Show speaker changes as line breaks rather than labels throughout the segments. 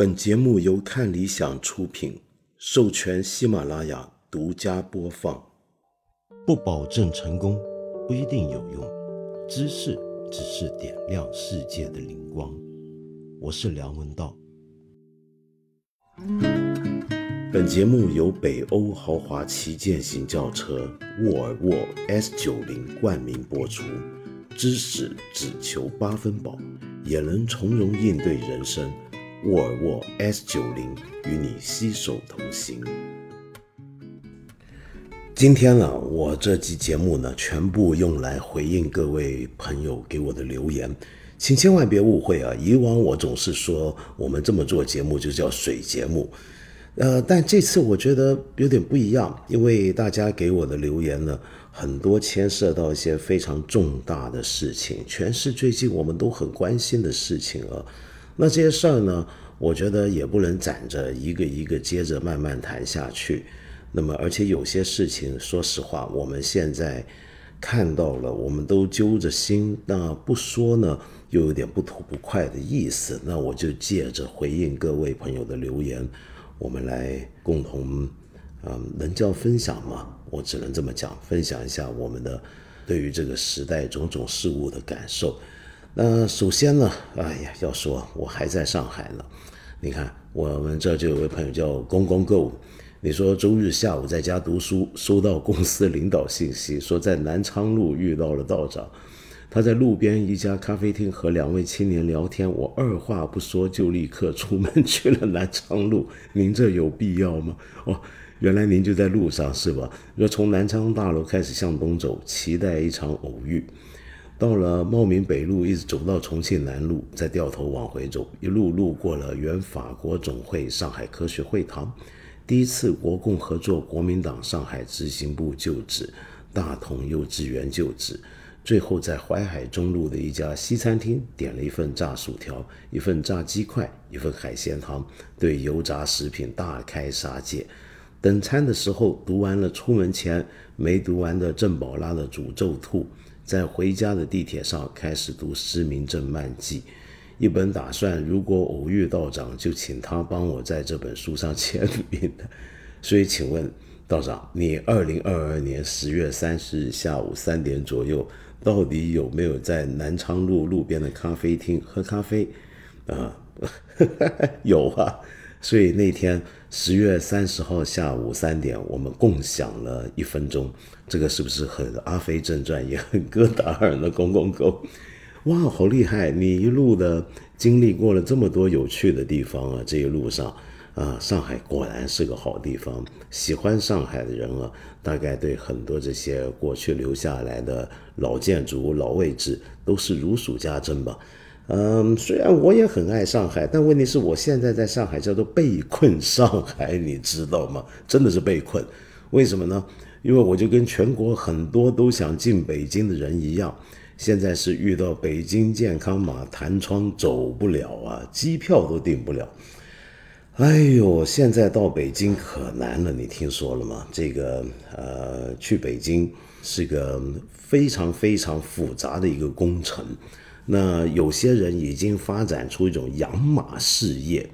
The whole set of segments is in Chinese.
本节目由看理想出品，授权喜马拉雅独家播放。不保证成功，不一定有用。知识只是点亮世界的灵光。我是梁文道。本节目由北欧豪华旗舰型轿车沃尔沃 S90 冠名播出。知识只求八分饱，也能从容应对人生。沃尔沃 S 九零与你携手同行。今天呢，我这期节目呢，全部用来回应各位朋友给我的留言，请千万别误会啊！以往我总是说我们这么做节目就叫水节目，呃，但这次我觉得有点不一样，因为大家给我的留言呢，很多牵涉到一些非常重大的事情，全是最近我们都很关心的事情啊。那这些事儿呢，我觉得也不能攒着一个一个接着慢慢谈下去。那么，而且有些事情，说实话，我们现在看到了，我们都揪着心，那不说呢，又有点不吐不快的意思。那我就借着回应各位朋友的留言，我们来共同，嗯，能叫分享吗？我只能这么讲，分享一下我们的对于这个时代种种事物的感受。那首先呢，哎呀，要说我还在上海呢。你看，我们这就有位朋友叫公公 Go。你说周日下午在家读书，收到公司领导信息，说在南昌路遇到了道长。他在路边一家咖啡厅和两位青年聊天，我二话不说就立刻出门 去了南昌路。您这有必要吗？哦，原来您就在路上是吧？说从南昌大楼开始向东走，期待一场偶遇。到了茂名北路，一直走到重庆南路，再掉头往回走，一路路过了原法国总会上海科学会堂，第一次国共合作国民党上海执行部旧址，大同幼稚园旧址，最后在淮海中路的一家西餐厅点了一份炸薯条，一份炸鸡块，一份海鲜汤，对油炸食品大开杀戒。等餐的时候，读完了出门前没读完的郑宝拉的诅咒兔。在回家的地铁上开始读《失明症漫记》，一本打算如果偶遇道长就请他帮我在这本书上签名的。所以，请问道长，你二零二二年十月三十日下午三点左右，到底有没有在南昌路路边的咖啡厅喝咖啡？啊，有啊。所以那天十月三十号下午三点，我们共享了一分钟，这个是不是很《阿飞正传》也很戈达尔的公公狗？哇，好厉害！你一路的经历过了这么多有趣的地方啊，这一路上啊，上海果然是个好地方。喜欢上海的人啊，大概对很多这些过去留下来的老建筑、老位置都是如数家珍吧。嗯，虽然我也很爱上海，但问题是我现在在上海叫做被困上海，你知道吗？真的是被困。为什么呢？因为我就跟全国很多都想进北京的人一样，现在是遇到北京健康码弹窗走不了啊，机票都订不了。哎呦，现在到北京可难了，你听说了吗？这个呃，去北京是个非常非常复杂的一个工程。那有些人已经发展出一种养马事业，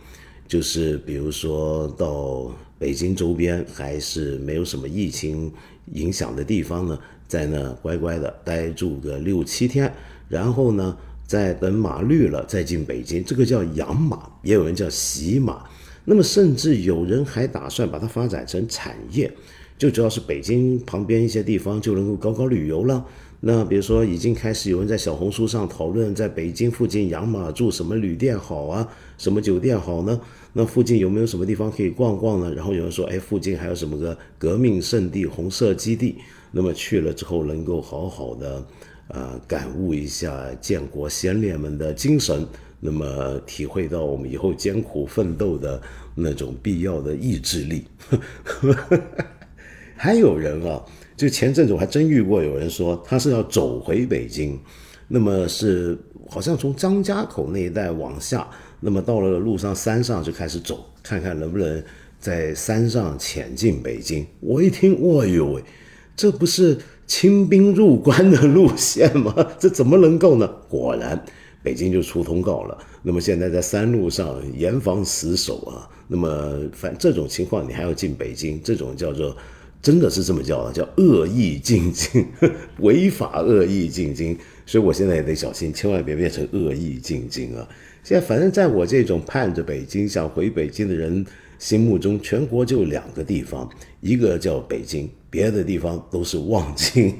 就是比如说到北京周边还是没有什么疫情影响的地方呢，在那乖乖的待住个六七天，然后呢再等马绿了再进北京，这个叫养马，也有人叫洗马。那么甚至有人还打算把它发展成产业，就主要是北京旁边一些地方就能够搞搞旅游了。那比如说，已经开始有人在小红书上讨论，在北京附近养马住什么旅店好啊，什么酒店好呢？那附近有没有什么地方可以逛逛呢？然后有人说，哎，附近还有什么个革命圣地红色基地？那么去了之后，能够好好的，呃，感悟一下建国先烈们的精神，那么体会到我们以后艰苦奋斗的那种必要的意志力。还有人啊。就前阵子我还真遇过有人说他是要走回北京，那么是好像从张家口那一带往下，那么到了路上山上就开始走，看看能不能在山上潜进北京。我一听，哎呦喂，这不是清兵入关的路线吗？这怎么能够呢？果然，北京就出通告了。那么现在在山路上严防死守啊。那么反这种情况你还要进北京，这种叫做真的是这么叫的，叫恶意进京，违法恶意进京。所以我现在也得小心，千万别变成恶意进京啊。现在反正在我这种盼着北京想回北京的人心目中，全国就两个地方，一个叫北京，别的地方都是望京。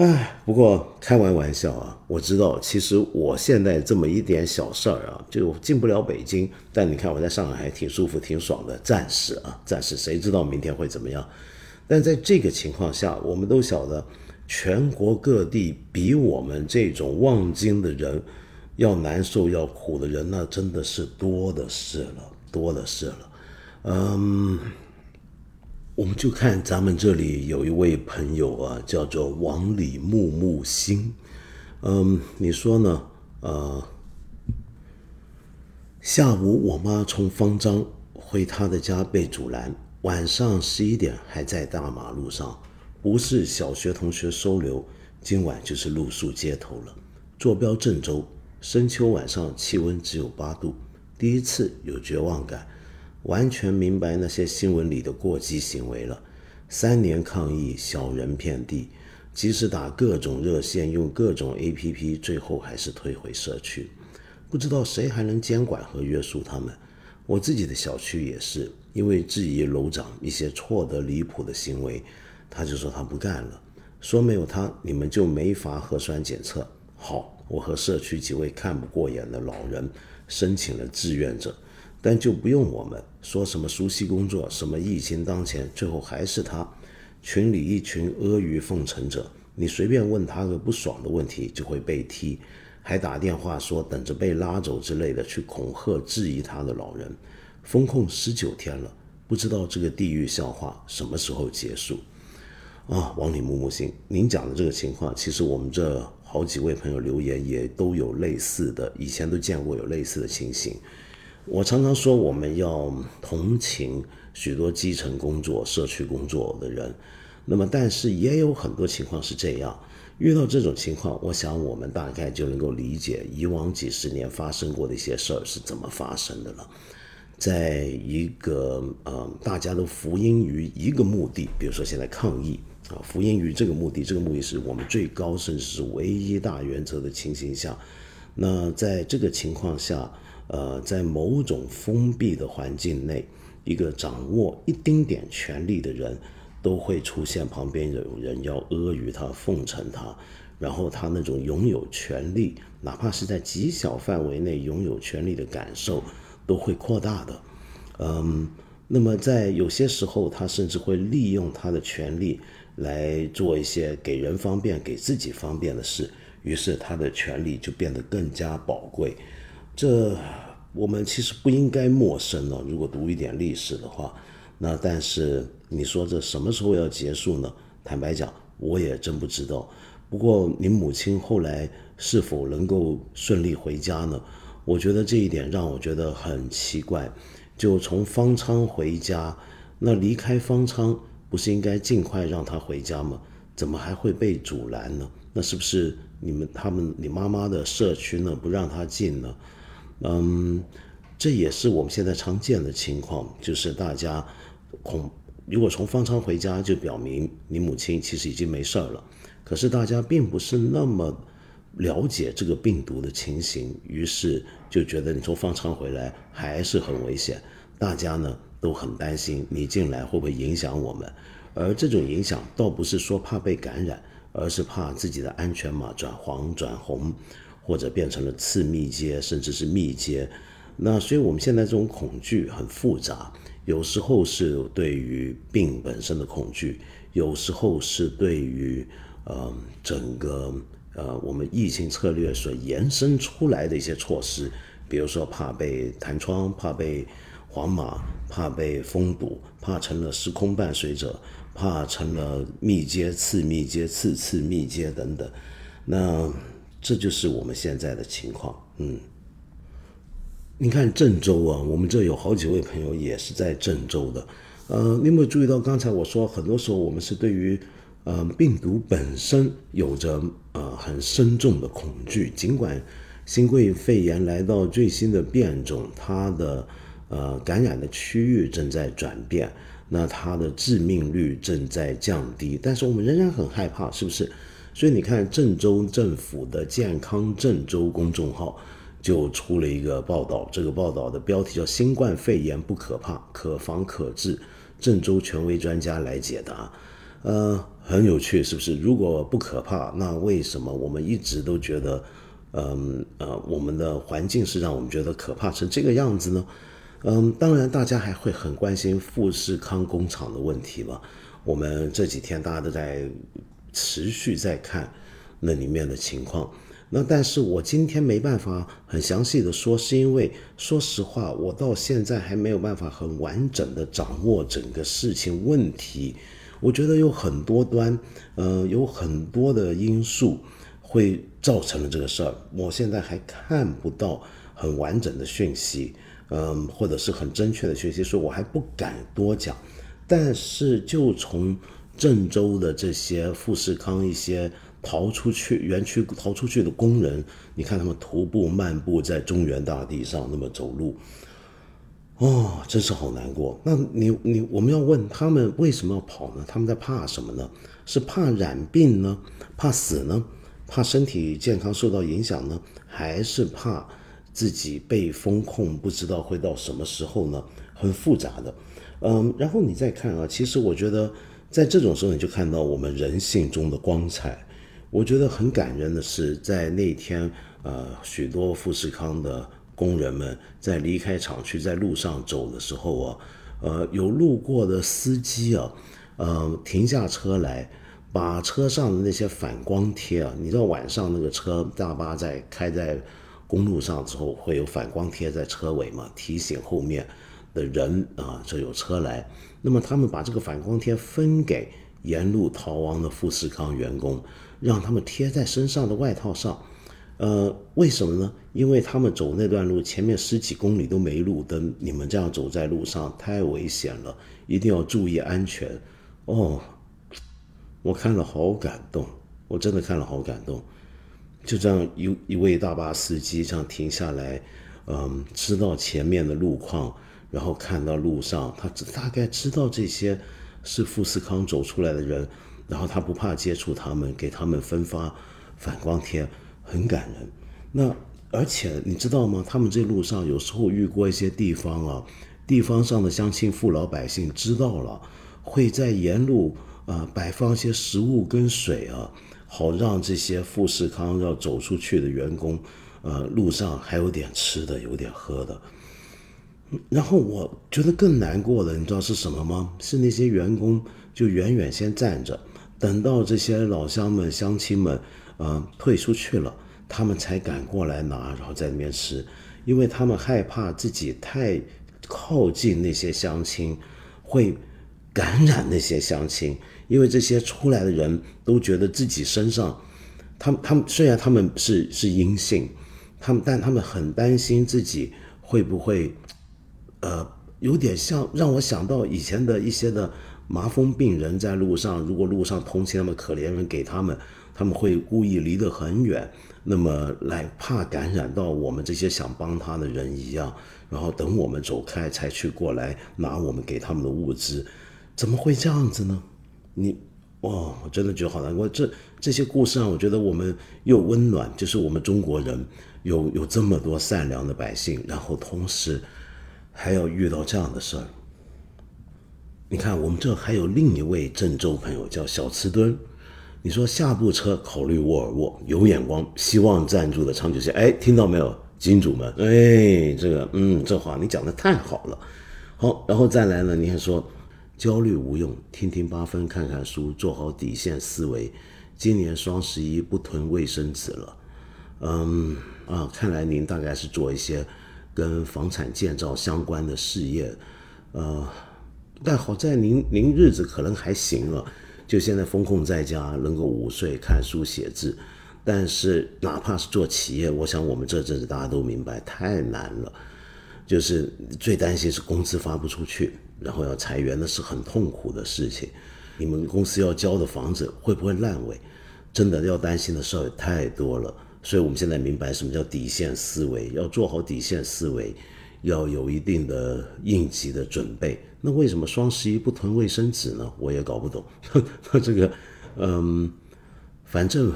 哎，不过开完玩笑啊，我知道，其实我现在这么一点小事儿啊，就进不了北京。但你看我在上海还挺舒服、挺爽的，暂时啊，暂时，谁知道明天会怎么样？但在这个情况下，我们都晓得，全国各地比我们这种望京的人要难受、要苦的人，那真的是多的是了，多的是了。嗯。我们就看咱们这里有一位朋友啊，叫做王李木木星。嗯，你说呢？呃，下午我妈从方庄回她的家被阻拦，晚上十一点还在大马路上，不是小学同学收留，今晚就是露宿街头了。坐标郑州，深秋晚上气温只有八度，第一次有绝望感。完全明白那些新闻里的过激行为了。三年抗议，小人遍地，即使打各种热线，用各种 APP，最后还是退回社区。不知道谁还能监管和约束他们。我自己的小区也是，因为质疑楼长一些错得离谱的行为，他就说他不干了，说没有他你们就没法核酸检测。好，我和社区几位看不过眼的老人申请了志愿者。但就不用我们说什么熟悉工作，什么疫情当前，最后还是他群里一群阿谀奉承者，你随便问他个不爽的问题就会被踢，还打电话说等着被拉走之类的，去恐吓质疑他的老人。封控十九天了，不知道这个地狱笑话什么时候结束？啊，王里木木星，您讲的这个情况，其实我们这好几位朋友留言也都有类似的，以前都见过有类似的情形。我常常说，我们要同情许多基层工作、社区工作的人。那么，但是也有很多情况是这样。遇到这种情况，我想我们大概就能够理解以往几十年发生过的一些事儿是怎么发生的了。在一个呃，大家都福音于一个目的，比如说现在抗议啊，福音于这个目的，这个目的是我们最高甚至是唯一大原则的情形下，那在这个情况下。呃，在某种封闭的环境内，一个掌握一丁点权力的人，都会出现旁边有人要阿谀他、奉承他，然后他那种拥有权力，哪怕是在极小范围内拥有权力的感受，都会扩大的。嗯，那么在有些时候，他甚至会利用他的权力来做一些给人方便、给自己方便的事，于是他的权力就变得更加宝贵。这我们其实不应该陌生了。如果读一点历史的话，那但是你说这什么时候要结束呢？坦白讲，我也真不知道。不过您母亲后来是否能够顺利回家呢？我觉得这一点让我觉得很奇怪。就从方舱回家，那离开方舱不是应该尽快让他回家吗？怎么还会被阻拦呢？那是不是你们他们你妈妈的社区呢不让他进呢？嗯，这也是我们现在常见的情况，就是大家恐如果从方舱回家，就表明你母亲其实已经没事儿了。可是大家并不是那么了解这个病毒的情形，于是就觉得你从方舱回来还是很危险。大家呢都很担心你进来会不会影响我们，而这种影响倒不是说怕被感染，而是怕自己的安全码转黄转红。或者变成了次密接，甚至是密接，那所以我们现在这种恐惧很复杂，有时候是对于病本身的恐惧，有时候是对于呃整个呃我们疫情策略所延伸出来的一些措施，比如说怕被弹窗，怕被黄码，怕被封堵，怕成了时空伴随者，怕成了密接、次密接、次次密接等等，那。这就是我们现在的情况，嗯，你看郑州啊，我们这有好几位朋友也是在郑州的，呃，你有没有注意到刚才我说，很多时候我们是对于呃，病毒本身有着呃很深重的恐惧，尽管新冠肺炎来到最新的变种，它的呃感染的区域正在转变，那它的致命率正在降低，但是我们仍然很害怕，是不是？所以你看，郑州政府的健康郑州公众号就出了一个报道，这个报道的标题叫“新冠肺炎不可怕，可防可治”，郑州权威专家来解答。呃，很有趣，是不是？如果不可怕，那为什么我们一直都觉得，嗯呃，我们的环境是让我们觉得可怕成这个样子呢？嗯，当然，大家还会很关心富士康工厂的问题吧？我们这几天大家都在持续在看那里面的情况。那但是我今天没办法很详细的说，是因为说实话，我到现在还没有办法很完整的掌握整个事情问题。我觉得有很多端，呃，有很多的因素会造成了这个事儿。我现在还看不到很完整的讯息，嗯，或者是很正确的讯息，所以我还不敢多讲。但是就从郑州的这些富士康一些逃出去园区逃出去的工人，你看他们徒步漫步在中原大地上那么走路。哦，真是好难过。那你你我们要问他们为什么要跑呢？他们在怕什么呢？是怕染病呢？怕死呢？怕身体健康受到影响呢？还是怕自己被风控，不知道会到什么时候呢？很复杂的。嗯，然后你再看啊，其实我觉得在这种时候你就看到我们人性中的光彩。我觉得很感人的是，在那天呃，许多富士康的。工人们在离开厂区，在路上走的时候啊，呃，有路过的司机啊，呃，停下车来，把车上的那些反光贴啊，你知道晚上那个车大巴在开在公路上之后，会有反光贴在车尾嘛，提醒后面的人啊，这有车来。那么他们把这个反光贴分给沿路逃亡的富士康员工，让他们贴在身上的外套上。呃，为什么呢？因为他们走那段路，前面十几公里都没路灯，你们这样走在路上太危险了，一定要注意安全。哦，我看了好感动，我真的看了好感动。就这样一一位大巴司机这样停下来，嗯，知道前面的路况，然后看到路上，他大概知道这些是富士康走出来的人，然后他不怕接触他们，给他们分发反光贴。很感人，那而且你知道吗？他们这路上有时候遇过一些地方啊，地方上的乡亲父老百姓知道了，会在沿路啊摆放些食物跟水啊，好让这些富士康要走出去的员工，呃，路上还有点吃的，有点喝的。然后我觉得更难过的，你知道是什么吗？是那些员工就远远先站着，等到这些老乡们、乡亲们。嗯，退出去了，他们才敢过来拿，然后在那边吃，因为他们害怕自己太靠近那些乡亲，会感染那些乡亲，因为这些出来的人都觉得自己身上，他们他们虽然他们是是阴性，他们但他们很担心自己会不会，呃，有点像让我想到以前的一些的麻风病人在路上，如果路上同情那么可怜人，给他们。他们会故意离得很远，那么来怕感染到我们这些想帮他的人一样，然后等我们走开才去过来拿我们给他们的物资，怎么会这样子呢？你，哇，我真的觉得好难过。这这些故事让我觉得我们又温暖，就是我们中国人有有这么多善良的百姓，然后同时还要遇到这样的事儿。你看，我们这还有另一位郑州朋友叫小瓷墩。你说下部车考虑沃尔沃，有眼光，希望赞助的长久线。哎，听到没有，金主们？哎，这个，嗯，这话你讲的太好了。好，然后再来呢？你还说焦虑无用，听听八分，看看书，做好底线思维。今年双十一不囤卫生纸了。嗯啊，看来您大概是做一些跟房产建造相关的事业。呃，但好在您您日子可能还行啊。就现在风控在家，能够午睡、看书、写字，但是哪怕是做企业，我想我们这阵子大家都明白太难了。就是最担心是工资发不出去，然后要裁员，那是很痛苦的事情。你们公司要交的房子会不会烂尾？真的要担心的事儿也太多了。所以我们现在明白什么叫底线思维，要做好底线思维，要有一定的应急的准备。那为什么双十一不囤卫生纸呢？我也搞不懂。这个，嗯，反正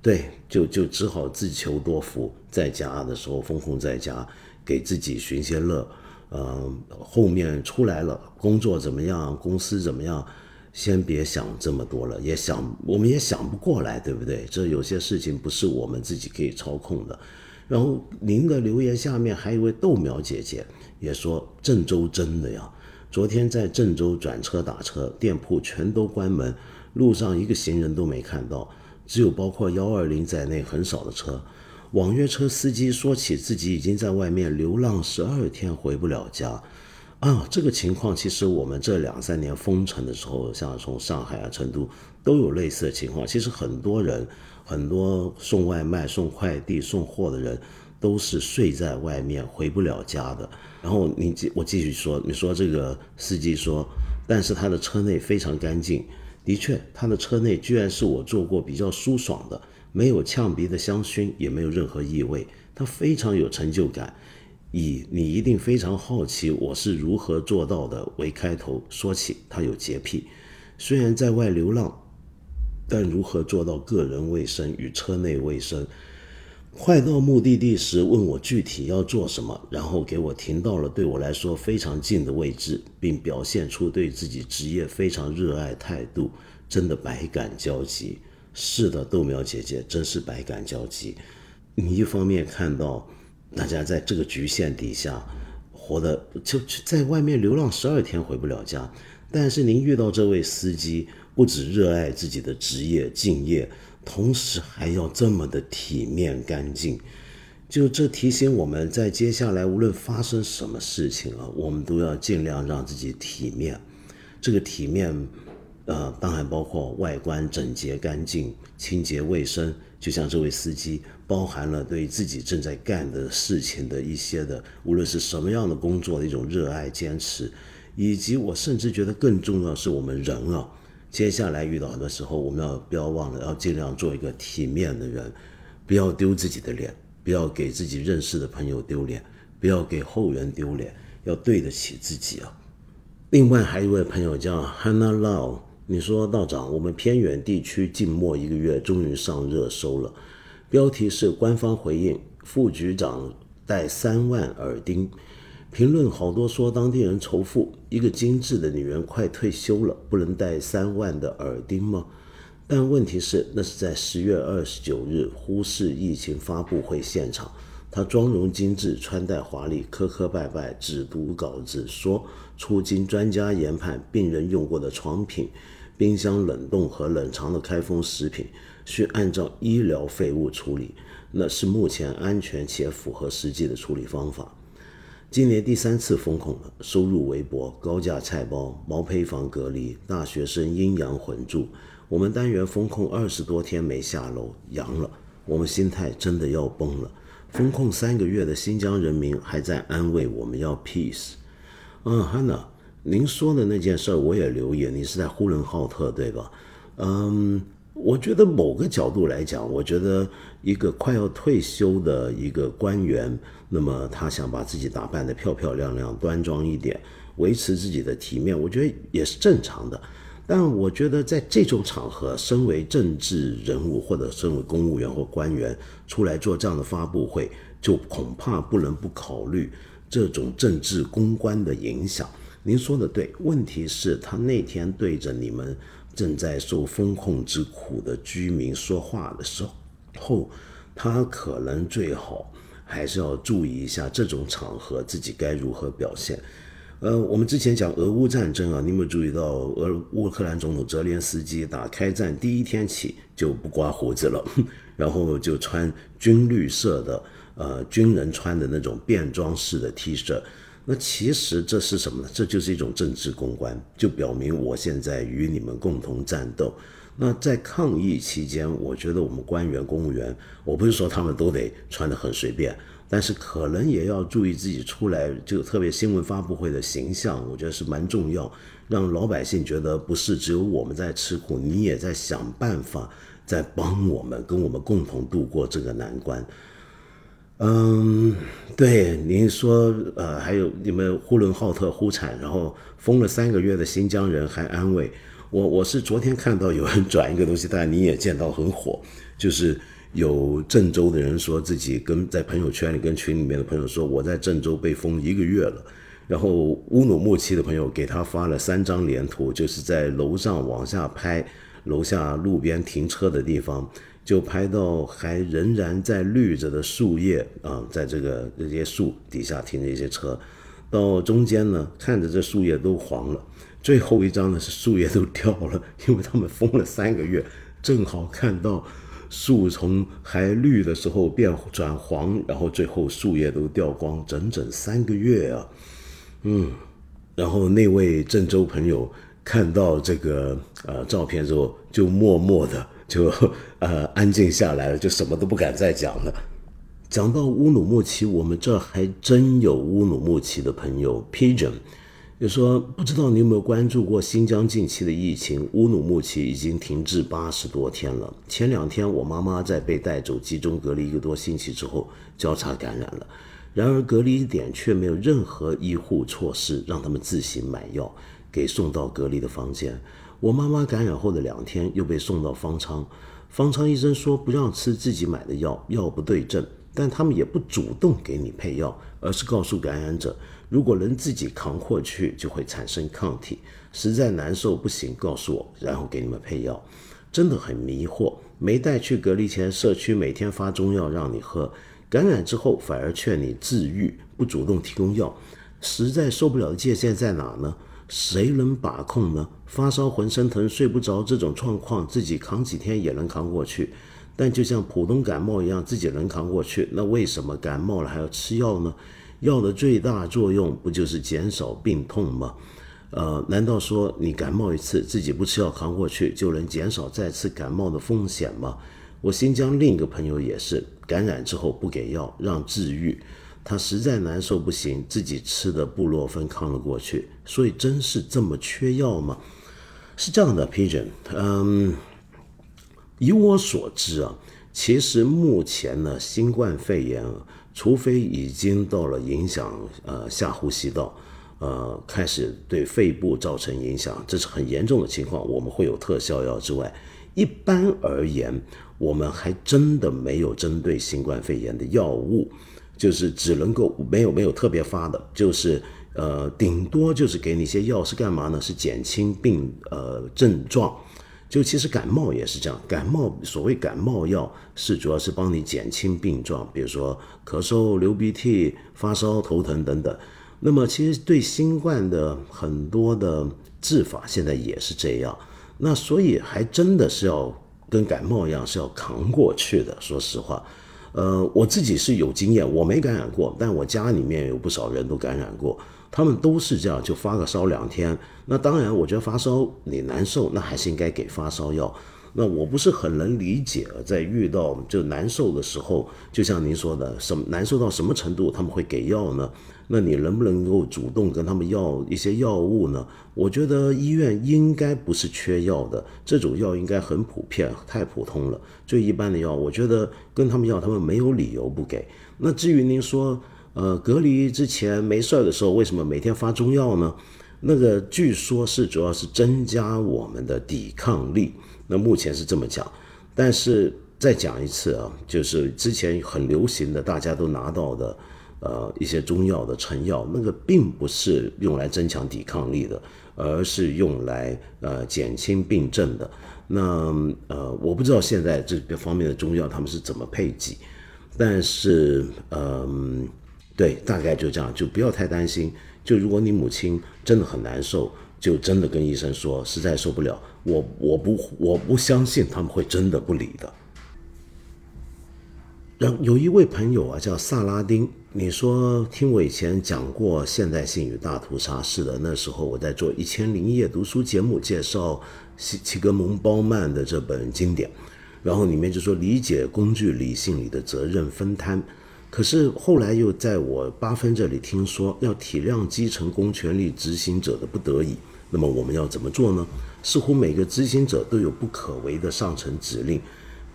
对，就就只好自求多福，在家的时候封控在家，给自己寻些乐。嗯，后面出来了，工作怎么样，公司怎么样？先别想这么多了，也想我们也想不过来，对不对？这有些事情不是我们自己可以操控的。然后您的留言下面还有一位豆苗姐姐也说：“郑州真的呀，昨天在郑州转车打车，店铺全都关门，路上一个行人都没看到，只有包括幺二零在内很少的车。网约车司机说起自己已经在外面流浪十二天，回不了家。”啊，这个情况其实我们这两三年封城的时候，像从上海啊、成都都有类似的情况。其实很多人，很多送外卖、送快递、送货的人，都是睡在外面回不了家的。然后你继我继续说，你说这个司机说，但是他的车内非常干净，的确，他的车内居然是我坐过比较舒爽的，没有呛鼻的香薰，也没有任何异味，他非常有成就感。以你一定非常好奇我是如何做到的为开头说起，他有洁癖，虽然在外流浪，但如何做到个人卫生与车内卫生？快到目的地时问我具体要做什么，然后给我停到了对我来说非常近的位置，并表现出对自己职业非常热爱态度，真的百感交集。是的，豆苗姐姐真是百感交集。你一方面看到。大家在这个局限底下活的，就在外面流浪十二天回不了家。但是您遇到这位司机，不止热爱自己的职业敬业，同时还要这么的体面干净。就这提醒我们在接下来无论发生什么事情啊，我们都要尽量让自己体面。这个体面，呃，当然包括外观整洁干净、清洁卫生。就像这位司机，包含了对自己正在干的事情的一些的，无论是什么样的工作的一种热爱、坚持，以及我甚至觉得更重要是我们人啊，接下来遇到很多时候，我们要不要忘了要尽量做一个体面的人，不要丢自己的脸，不要给自己认识的朋友丢脸，不要给后人丢脸，要对得起自己啊。另外还有一位朋友叫 Hannah Lau。你说道长，我们偏远地区静默一个月，终于上热搜了。标题是官方回应副局长戴三万耳钉，评论好多说当地人仇富，一个精致的女人快退休了，不能戴三万的耳钉吗？但问题是，那是在十月二十九日呼市疫情发布会现场，她妆容精致，穿戴华丽，磕磕拜拜，只读稿子，说出经专家研判，病人用过的床品。冰箱冷冻和冷藏的开封食品需按照医疗废物处理，那是目前安全且符合实际的处理方法。今年第三次封控了，收入微薄，高价菜包，毛坯房隔离，大学生阴阳混住。我们单元封控二十多天没下楼，阳了，我们心态真的要崩了。封控三个月的新疆人民还在安慰我们要 peace。嗯，Hanna。您说的那件事儿，我也留意。你是在呼伦浩特，对吧？嗯，我觉得某个角度来讲，我觉得一个快要退休的一个官员，那么他想把自己打扮得漂漂亮亮、端庄一点，维持自己的体面，我觉得也是正常的。但我觉得在这种场合，身为政治人物或者身为公务员或官员出来做这样的发布会，就恐怕不能不考虑这种政治公关的影响。您说的对，问题是，他那天对着你们正在受风控之苦的居民说话的时候，他可能最好还是要注意一下这种场合自己该如何表现。呃，我们之前讲俄乌战争啊，你有没有注意到，俄乌克兰总统泽连斯基打开战第一天起就不刮胡子了，然后就穿军绿色的呃军人穿的那种便装式的 T 恤。那其实这是什么呢？这就是一种政治公关，就表明我现在与你们共同战斗。那在抗疫期间，我觉得我们官员、公务员，我不是说他们都得穿得很随便，但是可能也要注意自己出来，就特别新闻发布会的形象，我觉得是蛮重要。让老百姓觉得不是只有我们在吃苦，你也在想办法在帮我们，跟我们共同度过这个难关。嗯，对，您说，呃，还有你们呼伦浩特呼产，然后封了三个月的新疆人还安慰我。我是昨天看到有人转一个东西，当然你也见到很火，就是有郑州的人说自己跟在朋友圈里跟群里面的朋友说，我在郑州被封一个月了。然后乌鲁木齐的朋友给他发了三张连图，就是在楼上往下拍，楼下路边停车的地方。就拍到还仍然在绿着的树叶啊，在这个这些树底下停着一些车，到中间呢，看着这树叶都黄了。最后一张呢是树叶都掉了，因为他们封了三个月，正好看到树从还绿的时候变转黄，然后最后树叶都掉光，整整三个月啊，嗯，然后那位郑州朋友看到这个呃照片之后，就默默的。就 呃安静下来了，就什么都不敢再讲了。讲到乌鲁木齐，我们这还真有乌鲁木齐的朋友 Pigeon，就说不知道你有没有关注过新疆近期的疫情？乌鲁木齐已经停滞八十多天了。前两天我妈妈在被带走集中隔离一个多星期之后交叉感染了，然而隔离点却没有任何医护措施让他们自行买药给送到隔离的房间。我妈妈感染后的两天又被送到方舱，方舱医生说不让吃自己买的药，药不对症，但他们也不主动给你配药，而是告诉感染者，如果能自己扛过去，就会产生抗体，实在难受不行，告诉我，然后给你们配药，真的很迷惑。没带去隔离前，社区每天发中药让你喝，感染之后反而劝你自愈，不主动提供药，实在受不了的界限在哪呢？谁能把控呢？发烧、浑身疼、睡不着这种状况，自己扛几天也能扛过去。但就像普通感冒一样，自己能扛过去，那为什么感冒了还要吃药呢？药的最大作用不就是减少病痛吗？呃，难道说你感冒一次，自己不吃药扛过去，就能减少再次感冒的风险吗？我新疆另一个朋友也是，感染之后不给药，让治愈。他实在难受不行，自己吃的布洛芬扛了过去。所以真是这么缺药吗？是这样的，Pigeon。嗯，以我所知啊，其实目前呢，新冠肺炎，除非已经到了影响呃下呼吸道，呃开始对肺部造成影响，这是很严重的情况，我们会有特效药之外，一般而言，我们还真的没有针对新冠肺炎的药物。就是只能够没有没有特别发的，就是呃顶多就是给你一些药是干嘛呢？是减轻病呃症状。就其实感冒也是这样，感冒所谓感冒药是主要是帮你减轻病状，比如说咳嗽、流鼻涕、发烧、头疼等等。那么其实对新冠的很多的治法现在也是这样。那所以还真的是要跟感冒一样是要扛过去的。说实话。呃，我自己是有经验，我没感染过，但我家里面有不少人都感染过，他们都是这样，就发个烧两天。那当然，我觉得发烧你难受，那还是应该给发烧药。那我不是很能理解，在遇到就难受的时候，就像您说的，什么难受到什么程度他们会给药呢？那你能不能够主动跟他们要一些药物呢？我觉得医院应该不是缺药的，这种药应该很普遍，太普通了。最一般的药，我觉得跟他们要，他们没有理由不给。那至于您说，呃，隔离之前没事儿的时候，为什么每天发中药呢？那个据说是主要是增加我们的抵抗力。那目前是这么讲，但是再讲一次啊，就是之前很流行的，大家都拿到的，呃，一些中药的成药，那个并不是用来增强抵抗力的，而是用来呃减轻病症的。那呃，我不知道现在这个方面的中药他们是怎么配给，但是嗯，对，大概就这样，就不要太担心。就如果你母亲真的很难受，就真的跟医生说，实在受不了。我我不我不相信他们会真的不理的。然有一位朋友啊，叫萨拉丁，你说听我以前讲过现代性与大屠杀是的，那时候我在做一千零一夜读书节目，介绍齐齐格蒙鲍曼的这本经典，然后里面就说理解工具理性里的责任分摊，可是后来又在我八分这里听说要体谅基层公权力执行者的不得已。那么我们要怎么做呢？似乎每个执行者都有不可为的上层指令，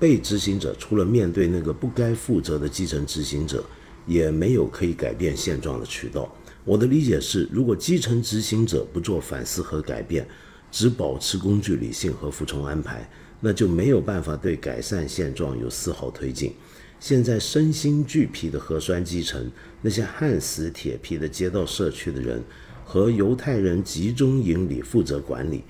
被执行者除了面对那个不该负责的基层执行者，也没有可以改变现状的渠道。我的理解是，如果基层执行者不做反思和改变，只保持工具理性和服从安排，那就没有办法对改善现状有丝毫推进。现在身心俱疲的核酸基层，那些焊死铁皮的街道社区的人，和犹太人集中营里负责管理，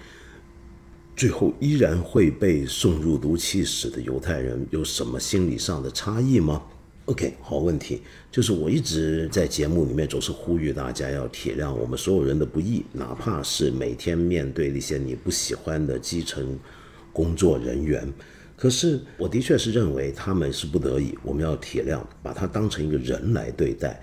最后依然会被送入毒气室的犹太人，有什么心理上的差异吗？OK，好问题，就是我一直在节目里面总是呼吁大家要体谅我们所有人的不易，哪怕是每天面对那些你不喜欢的基层工作人员，可是我的确是认为他们是不得已，我们要体谅，把他当成一个人来对待。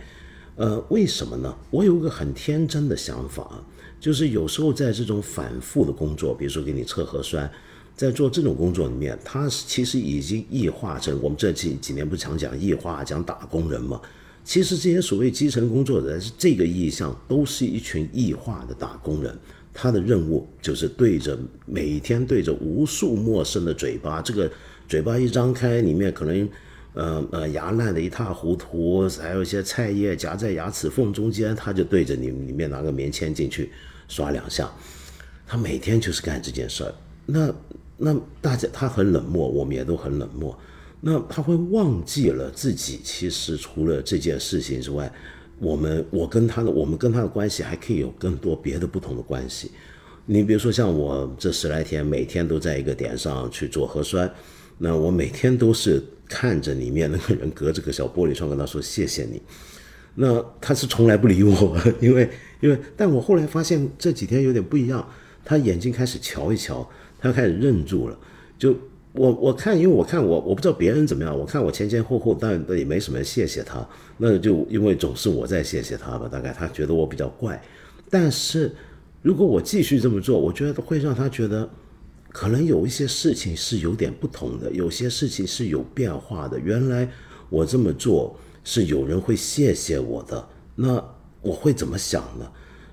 呃，为什么呢？我有个很天真的想法，就是有时候在这种反复的工作，比如说给你测核酸。在做这种工作里面，他其实已经异化成我们这几几年不常讲异化，讲打工人嘛。其实这些所谓基层工作者，是这个意向，都是一群异化的打工人。他的任务就是对着每天对着无数陌生的嘴巴，这个嘴巴一张开，里面可能，呃呃牙烂的一塌糊涂，还有一些菜叶夹在牙齿缝中间，他就对着你里面拿个棉签进去刷两下。他每天就是干这件事儿。那。那大家他很冷漠，我们也都很冷漠。那他会忘记了自己其实除了这件事情之外，我们我跟他的我们跟他的关系还可以有更多别的不同的关系。你比如说像我这十来天每天都在一个点上去做核酸，那我每天都是看着里面那个人隔着个小玻璃窗跟他说谢谢你。那他是从来不理我，因为 因为但我后来发现这几天有点不一样，他眼睛开始瞧一瞧。他开始认住了，就我我看，因为我看我我不知道别人怎么样，我看我前前后后，但也没什么谢谢他，那就因为总是我在谢谢他吧，大概他觉得我比较怪。但是如果我继续这么做，我觉得会让他觉得，可能有一些事情是有点不同的，有些事情是有变化的。原来我这么做是有人会谢谢我的，那我会怎么想呢？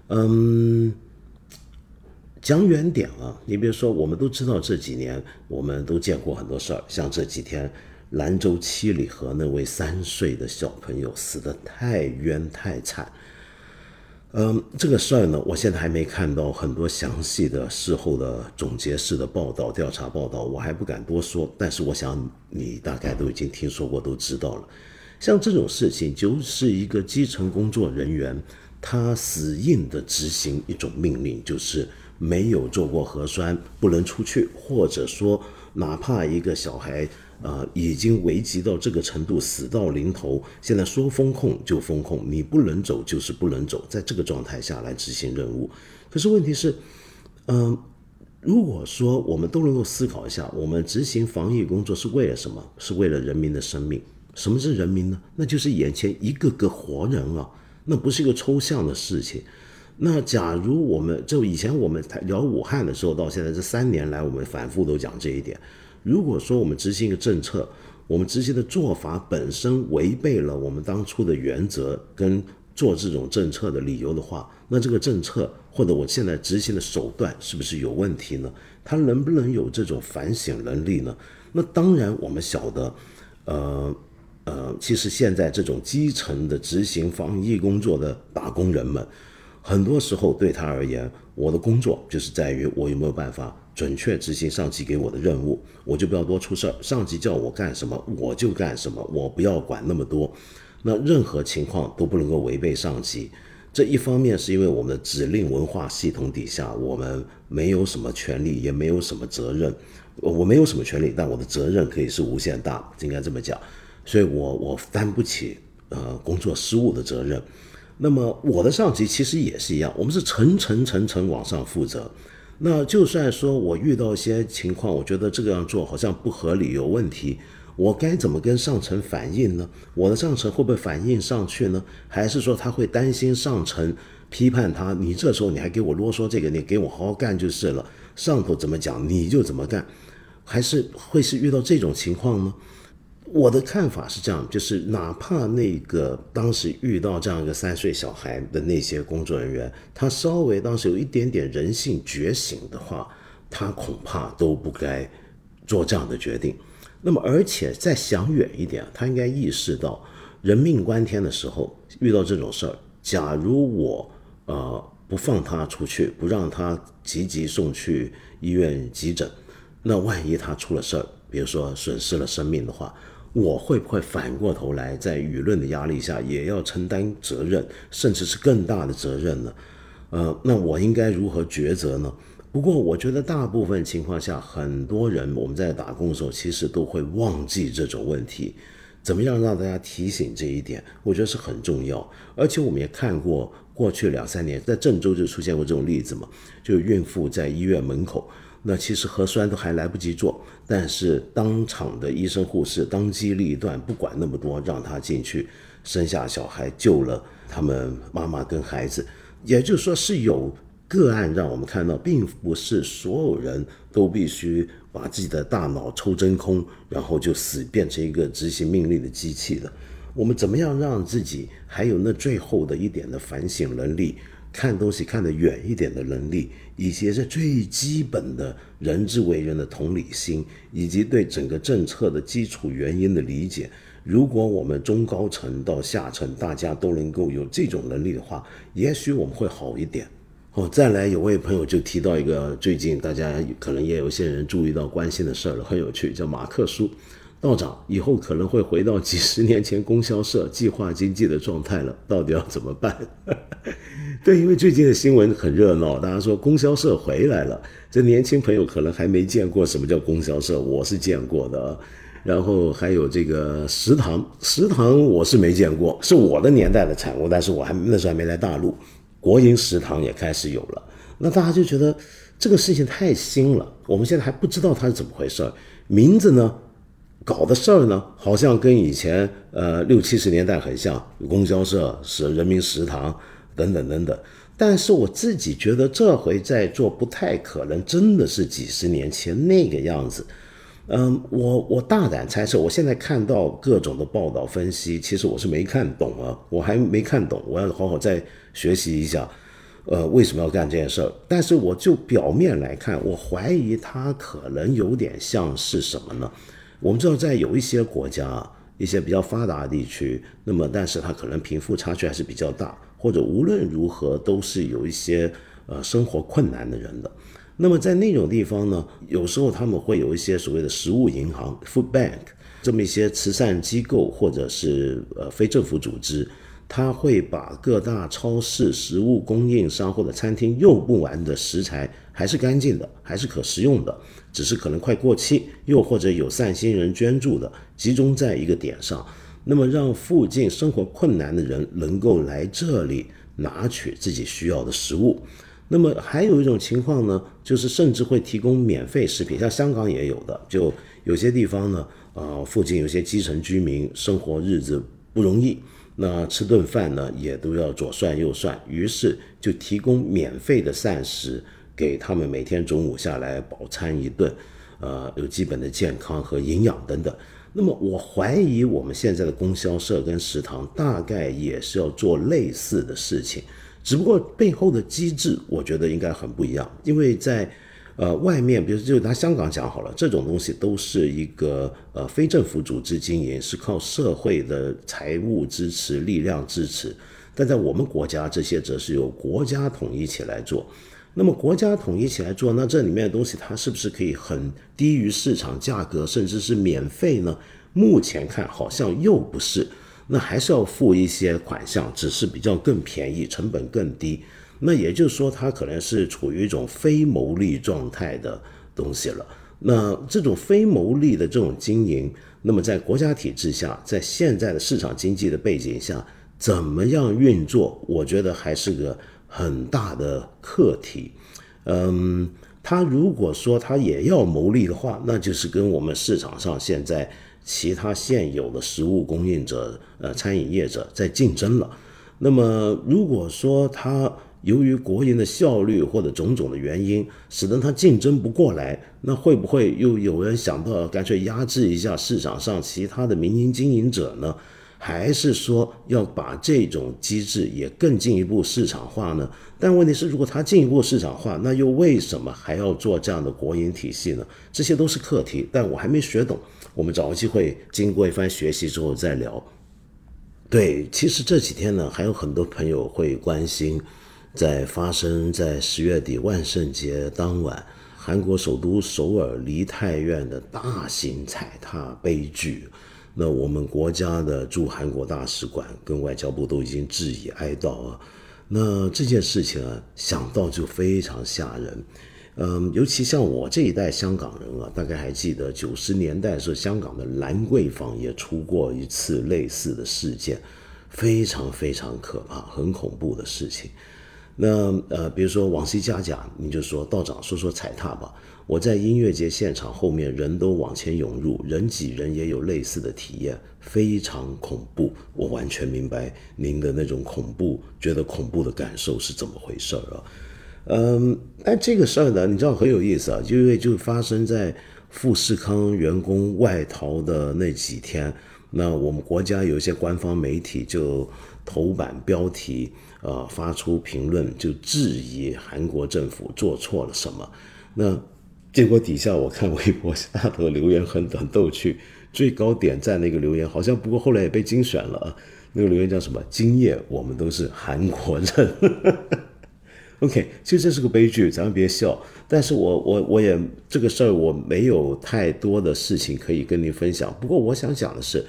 嗯。讲远点啊，你比如说，我们都知道这几年，我们都见过很多事儿，像这几天兰州七里河那位三岁的小朋友死得太冤太惨。嗯，这个事儿呢，我现在还没看到很多详细的事后的总结式的报道、调查报道，我还不敢多说。但是我想你大概都已经听说过，都知道了。像这种事情，就是一个基层工作人员，他死硬的执行一种命令，就是。没有做过核酸不能出去，或者说哪怕一个小孩啊已经危急到这个程度，死到临头，现在说封控就封控，你不能走就是不能走，在这个状态下来执行任务。可是问题是，嗯，如果说我们都能够思考一下，我们执行防疫工作是为了什么？是为了人民的生命。什么是人民呢？那就是眼前一个个活人啊，那不是一个抽象的事情。那假如我们就以前我们聊武汉的时候，到现在这三年来，我们反复都讲这一点。如果说我们执行一个政策，我们执行的做法本身违背了我们当初的原则跟做这种政策的理由的话，那这个政策或者我现在执行的手段是不是有问题呢？他能不能有这种反省能力呢？那当然，我们晓得，呃呃，其实现在这种基层的执行防疫工作的打工人们。很多时候对他而言，我的工作就是在于我有没有办法准确执行上级给我的任务，我就不要多出事儿。上级叫我干什么，我就干什么，我不要管那么多。那任何情况都不能够违背上级。这一方面是因为我们的指令文化系统底下，我们没有什么权利，也没有什么责任。我没有什么权利，但我的责任可以是无限大，应该这么讲。所以我我担不起呃工作失误的责任。那么我的上级其实也是一样，我们是层层层层往上负责。那就算说我遇到一些情况，我觉得这个样做好像不合理、有问题，我该怎么跟上层反映呢？我的上层会不会反映上去呢？还是说他会担心上层批判他？你这时候你还给我啰嗦这个，你给我好好干就是了。上头怎么讲你就怎么干，还是会是遇到这种情况呢？我的看法是这样，就是哪怕那个当时遇到这样一个三岁小孩的那些工作人员，他稍微当时有一点点人性觉醒的话，他恐怕都不该做这样的决定。那么，而且再想远一点，他应该意识到人命关天的时候遇到这种事儿，假如我呃不放他出去，不让他急急送去医院急诊，那万一他出了事儿，比如说损失了生命的话。我会不会反过头来，在舆论的压力下，也要承担责任，甚至是更大的责任呢？呃，那我应该如何抉择呢？不过，我觉得大部分情况下，很多人我们在打工的时候，其实都会忘记这种问题。怎么样让大家提醒这一点？我觉得是很重要。而且，我们也看过过去两三年，在郑州就出现过这种例子嘛，就孕妇在医院门口。那其实核酸都还来不及做，但是当场的医生护士当机立断，不管那么多，让他进去生下小孩，救了他们妈妈跟孩子。也就是说，是有个案让我们看到，并不是所有人都必须把自己的大脑抽真空，然后就死变成一个执行命令的机器的。我们怎么样让自己还有那最后的一点的反省能力？看东西看得远一点的能力，以及是最基本的人之为人的同理心，以及对整个政策的基础原因的理解。如果我们中高层到下层大家都能够有这种能力的话，也许我们会好一点。哦，再来有位朋友就提到一个最近大家可能也有些人注意到关心的事儿了，很有趣，叫马克书。道长以后可能会回到几十年前供销社计划经济的状态了，到底要怎么办？对，因为最近的新闻很热闹，大家说供销社回来了。这年轻朋友可能还没见过什么叫供销社，我是见过的。然后还有这个食堂，食堂我是没见过，是我的年代的产物，但是我还那时候还没来大陆。国营食堂也开始有了，那大家就觉得这个事情太新了，我们现在还不知道它是怎么回事儿名字呢？搞的事儿呢，好像跟以前呃六七十年代很像，供销社是人民食堂等等等等。但是我自己觉得这回在做不太可能，真的是几十年前那个样子。嗯，我我大胆猜测，我现在看到各种的报道分析，其实我是没看懂啊，我还没看懂，我要好好再学习一下，呃，为什么要干这件事儿？但是我就表面来看，我怀疑它可能有点像是什么呢？我们知道，在有一些国家，一些比较发达的地区，那么但是它可能贫富差距还是比较大，或者无论如何都是有一些呃生活困难的人的。那么在那种地方呢，有时候他们会有一些所谓的食物银行 （food bank） 这么一些慈善机构或者是呃非政府组织，他会把各大超市、食物供应商或者餐厅用不完的食材，还是干净的，还是可食用的。只是可能快过期，又或者有善心人捐助的，集中在一个点上，那么让附近生活困难的人能够来这里拿取自己需要的食物。那么还有一种情况呢，就是甚至会提供免费食品，像香港也有的，就有些地方呢，呃，附近有些基层居民生活日子不容易，那吃顿饭呢也都要左算右算，于是就提供免费的膳食。给他们每天中午下来饱餐一顿，呃，有基本的健康和营养等等。那么我怀疑我们现在的供销社跟食堂大概也是要做类似的事情，只不过背后的机制我觉得应该很不一样。因为在呃外面，比如就拿香港讲好了，这种东西都是一个呃非政府组织经营，是靠社会的财务支持、力量支持。但在我们国家，这些则是由国家统一起来做。那么国家统一起来做，那这里面的东西它是不是可以很低于市场价格，甚至是免费呢？目前看好像又不是，那还是要付一些款项，只是比较更便宜，成本更低。那也就是说，它可能是处于一种非牟利状态的东西了。那这种非牟利的这种经营，那么在国家体制下，在现在的市场经济的背景下，怎么样运作？我觉得还是个。很大的课题，嗯，他如果说他也要牟利的话，那就是跟我们市场上现在其他现有的食物供应者、呃餐饮业者在竞争了。那么如果说他由于国营的效率或者种种的原因，使得他竞争不过来，那会不会又有人想到干脆压制一下市场上其他的民营经营者呢？还是说要把这种机制也更进一步市场化呢？但问题是，如果它进一步市场化，那又为什么还要做这样的国营体系呢？这些都是课题，但我还没学懂。我们找个机会，经过一番学习之后再聊。对，其实这几天呢，还有很多朋友会关心，在发生在十月底万圣节当晚，韩国首都首尔梨泰院的大型踩踏悲剧。那我们国家的驻韩国大使馆跟外交部都已经致以哀悼啊。那这件事情啊，想到就非常吓人。嗯，尤其像我这一代香港人啊，大概还记得九十年代时候，香港的兰桂坊也出过一次类似的事件，非常非常可怕、很恐怖的事情。那呃，比如说往西加甲，你就说道长说说踩踏吧。我在音乐节现场后面，人都往前涌入，人挤人也有类似的体验，非常恐怖。我完全明白您的那种恐怖，觉得恐怖的感受是怎么回事儿啊？嗯，但这个事儿呢，你知道很有意思啊，因为就发生在富士康员工外逃的那几天，那我们国家有一些官方媒体就头版标题，呃，发出评论，就质疑韩国政府做错了什么。那结果底下我看微博下头留言很很逗趣，最高点赞那个留言好像不过后来也被精选了啊，那个留言叫什么？今夜我们都是韩国人。OK，其实这是个悲剧，咱们别笑。但是我我我也这个事儿我没有太多的事情可以跟您分享。不过我想讲的是，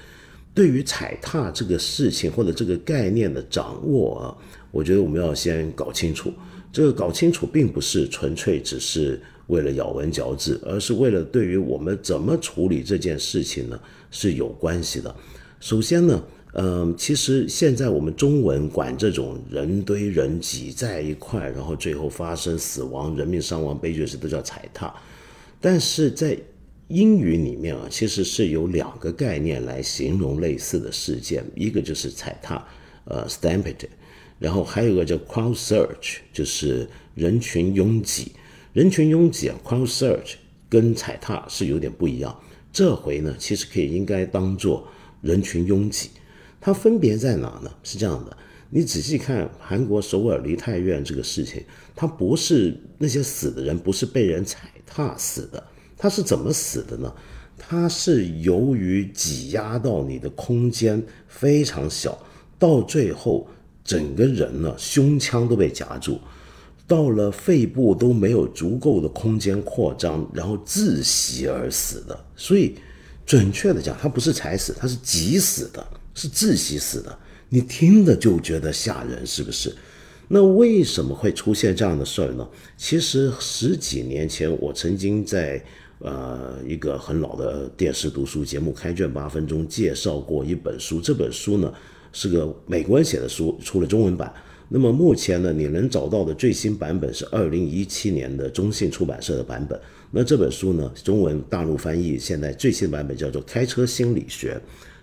对于踩踏这个事情或者这个概念的掌握啊，我觉得我们要先搞清楚。这个搞清楚并不是纯粹只是为了咬文嚼字，而是为了对于我们怎么处理这件事情呢是有关系的。首先呢。嗯，其实现在我们中文管这种人堆人挤在一块，然后最后发生死亡、人命伤亡悲剧时，都叫踩踏。但是在英语里面啊，其实是有两个概念来形容类似的事件，一个就是踩踏，呃，stampede，然后还有个叫 crowd surge，就是人群拥挤。人群拥挤啊，crowd surge 跟踩踏是有点不一样。这回呢，其实可以应该当做人群拥挤。它分别在哪呢？是这样的，你仔细看韩国首尔梨泰院这个事情，它不是那些死的人不是被人踩踏死的，他是怎么死的呢？他是由于挤压到你的空间非常小，到最后整个人呢胸腔都被夹住，到了肺部都没有足够的空间扩张，然后窒息而死的。所以准确的讲，他不是踩死，他是挤死的。是窒息死的，你听着就觉得吓人，是不是？那为什么会出现这样的事儿呢？其实十几年前，我曾经在呃一个很老的电视读书节目《开卷八分钟》介绍过一本书，这本书呢是个美国人写的书，出了中文版。那么目前呢，你能找到的最新版本是二零一七年的中信出版社的版本。那这本书呢，中文大陆翻译现在最新版本叫做《开车心理学》。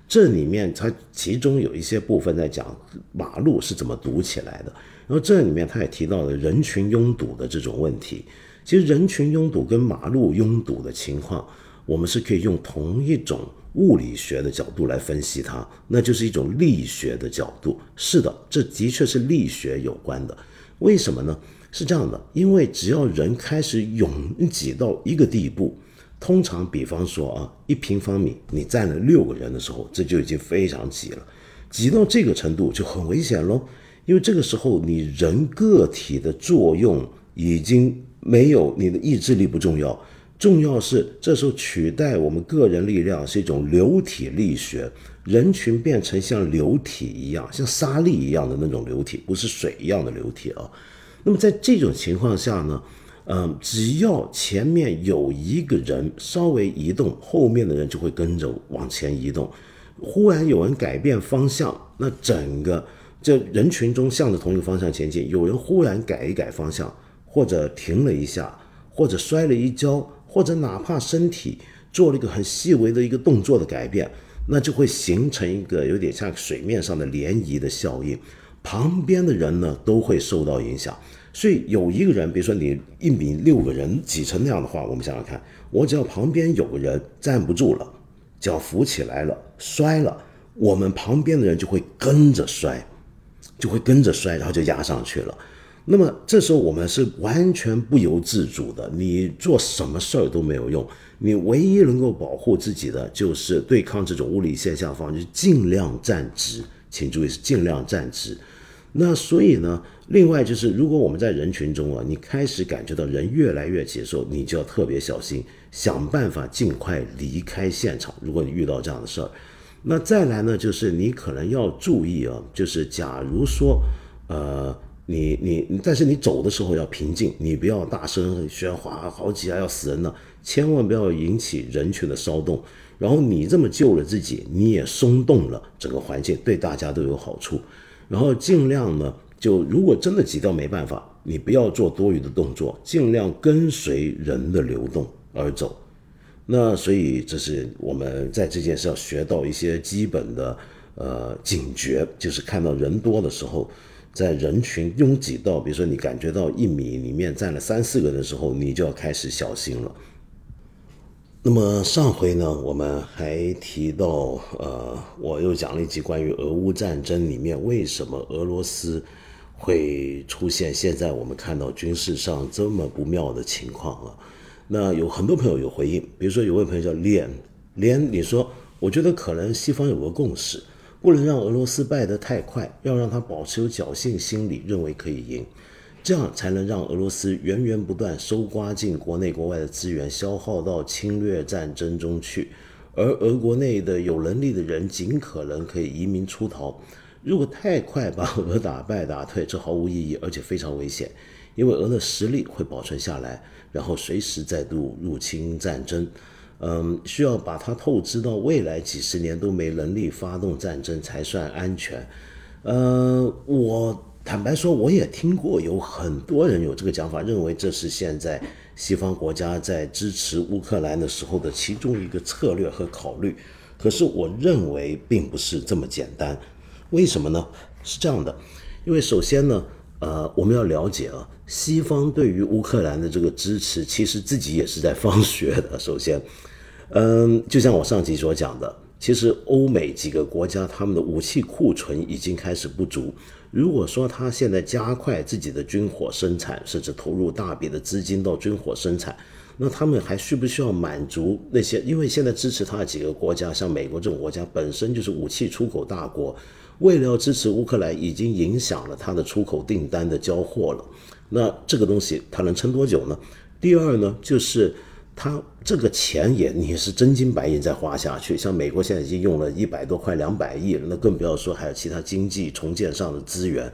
这里面它其中有一些部分在讲马路是怎么堵起来的，然后这里面他也提到了人群拥堵的这种问题。其实人群拥堵跟马路拥堵的情况，我们是可以用同一种物理学的角度来分析它，那就是一种力学的角度。是的，这的确是力学有关的。为什么呢？是这样的，因为只要人开始拥挤到一个地步。通常，比方说啊，一平方米你站了六个人的时候，这就已经非常挤了，挤到这个程度就很危险喽。因为这个时候你人个体的作用已经没有，你的意志力不重要，重要是这时候取代我们个人力量是一种流体力学，人群变成像流体一样，像沙粒一样的那种流体，不是水一样的流体啊。那么在这种情况下呢？嗯，只要前面有一个人稍微移动，后面的人就会跟着往前移动。忽然有人改变方向，那整个这人群中向着同一个方向前进。有人忽然改一改方向，或者停了一下，或者摔了一跤，或者哪怕身体做了一个很细微的一个动作的改变，那就会形成一个有点像水面上的涟漪的效应，旁边的人呢都会受到影响。所以有一个人，比如说你一米六个人挤成那样的话，我们想想看，我只要旁边有个人站不住了，脚扶起来了，摔了，我们旁边的人就会跟着摔，就会跟着摔，然后就压上去了。那么这时候我们是完全不由自主的，你做什么事儿都没有用，你唯一能够保护自己的就是对抗这种物理现象方，就是尽量站直，请注意是尽量站直。那所以呢？另外就是，如果我们在人群中啊，你开始感觉到人越来越挤的时候，你就要特别小心，想办法尽快离开现场。如果你遇到这样的事儿，那再来呢，就是你可能要注意啊，就是假如说，呃，你你，但是你走的时候要平静，你不要大声喧哗，好挤啊，要死人了，千万不要引起人群的骚动。然后你这么救了自己，你也松动了整个环境，对大家都有好处。然后尽量呢。就如果真的挤到没办法，你不要做多余的动作，尽量跟随人的流动而走。那所以这是我们在这件事要学到一些基本的呃警觉，就是看到人多的时候，在人群拥挤到，比如说你感觉到一米里面站了三四个人的时候，你就要开始小心了。那么上回呢，我们还提到，呃，我又讲了一集关于俄乌战争里面为什么俄罗斯。会出现现在我们看到军事上这么不妙的情况啊。那有很多朋友有回应，比如说有位朋友叫连连，你说我觉得可能西方有个共识，不能让俄罗斯败得太快，要让他保持有侥幸心理，认为可以赢，这样才能让俄罗斯源源不断收刮进国内国外的资源，消耗到侵略战争中去，而俄国内的有能力的人尽可能可以移民出逃。如果太快把俄打败打退，这毫无意义，而且非常危险，因为俄的实力会保存下来，然后随时再度入侵战争。嗯，需要把它透支到未来几十年都没能力发动战争才算安全。呃，我坦白说，我也听过有很多人有这个讲法，认为这是现在西方国家在支持乌克兰的时候的其中一个策略和考虑。可是我认为并不是这么简单。为什么呢？是这样的，因为首先呢，呃，我们要了解啊，西方对于乌克兰的这个支持，其实自己也是在放血的。首先，嗯，就像我上集所讲的，其实欧美几个国家他们的武器库存已经开始不足。如果说他现在加快自己的军火生产，甚至投入大笔的资金到军火生产，那他们还需不需要满足那些？因为现在支持他的几个国家，像美国这种国家，本身就是武器出口大国。为了要支持乌克兰，已经影响了他的出口订单的交货了。那这个东西它能撑多久呢？第二呢，就是它这个钱也你是真金白银在花下去。像美国现在已经用了一百多块两百亿，那更不要说还有其他经济重建上的资源。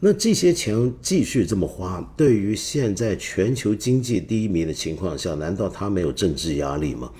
那这些钱继续这么花，对于现在全球经济低迷的情况下，难道它没有政治压力吗？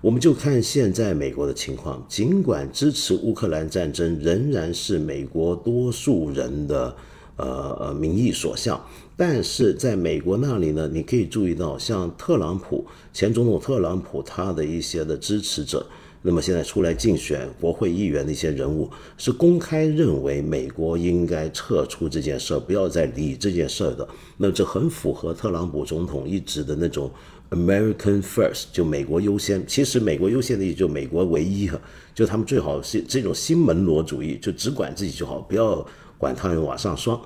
我们就看现在美国的情况，尽管支持乌克兰战争仍然是美国多数人的呃呃民意所向，但是在美国那里呢，你可以注意到，像特朗普前总统特朗普他的一些的支持者，那么现在出来竞选国会议员的一些人物，是公开认为美国应该撤出这件事儿，不要再理这件事儿的，那这很符合特朗普总统一直的那种。American first，就美国优先。其实美国优先的意思就美国唯一哈，就他们最好是这种新门罗主义，就只管自己就好，不要管他人往上双。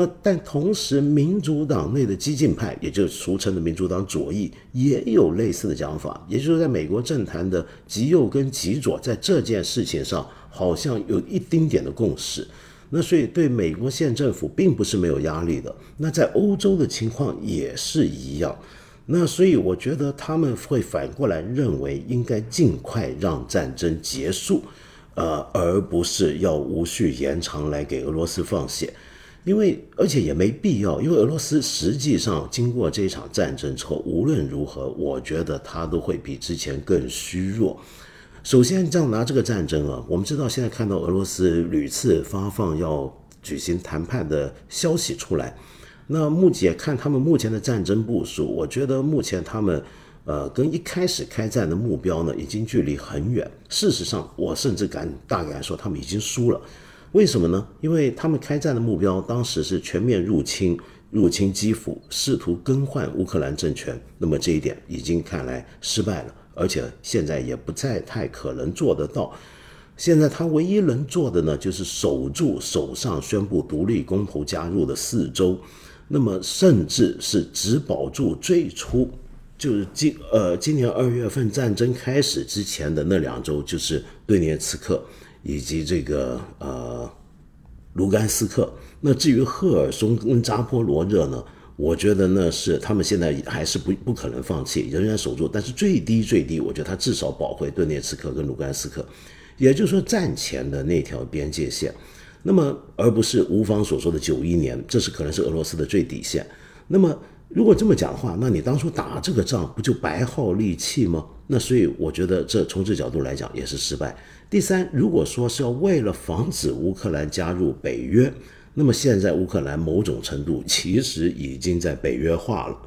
那但同时，民主党内的激进派，也就是俗称的民主党左翼，也有类似的讲法。也就是在美国政坛的极右跟极左，在这件事情上好像有一丁点的共识。那所以对美国县政府并不是没有压力的。那在欧洲的情况也是一样。那所以我觉得他们会反过来认为应该尽快让战争结束，呃，而不是要无序延长来给俄罗斯放血，因为而且也没必要，因为俄罗斯实际上经过这一场战争之后，无论如何，我觉得他都会比之前更虚弱。首先，这样拿这个战争啊，我们知道现在看到俄罗斯屡次发放要举行谈判的消息出来。那目前看他们目前的战争部署，我觉得目前他们，呃，跟一开始开战的目标呢，已经距离很远。事实上，我甚至敢大胆说，他们已经输了。为什么呢？因为他们开战的目标当时是全面入侵，入侵基辅，试图更换乌克兰政权。那么这一点已经看来失败了，而且现在也不再太可能做得到。现在他唯一能做的呢，就是守住手上宣布独立公投加入的四周，那么甚至是只保住最初就是今呃今年二月份战争开始之前的那两周，就是顿涅茨克。以及这个呃卢甘斯克，那至于赫尔松跟扎波罗热呢？我觉得那是他们现在还是不不可能放弃，仍然守住。但是最低最低，我觉得他至少保回顿涅茨克跟卢甘斯克，也就是说战前的那条边界线。那么而不是吴方所说的九一年，这是可能是俄罗斯的最底线。那么如果这么讲的话，那你当初打这个仗不就白耗力气吗？那所以我觉得这从这角度来讲也是失败。第三，如果说是要为了防止乌克兰加入北约，那么现在乌克兰某种程度其实已经在北约化了，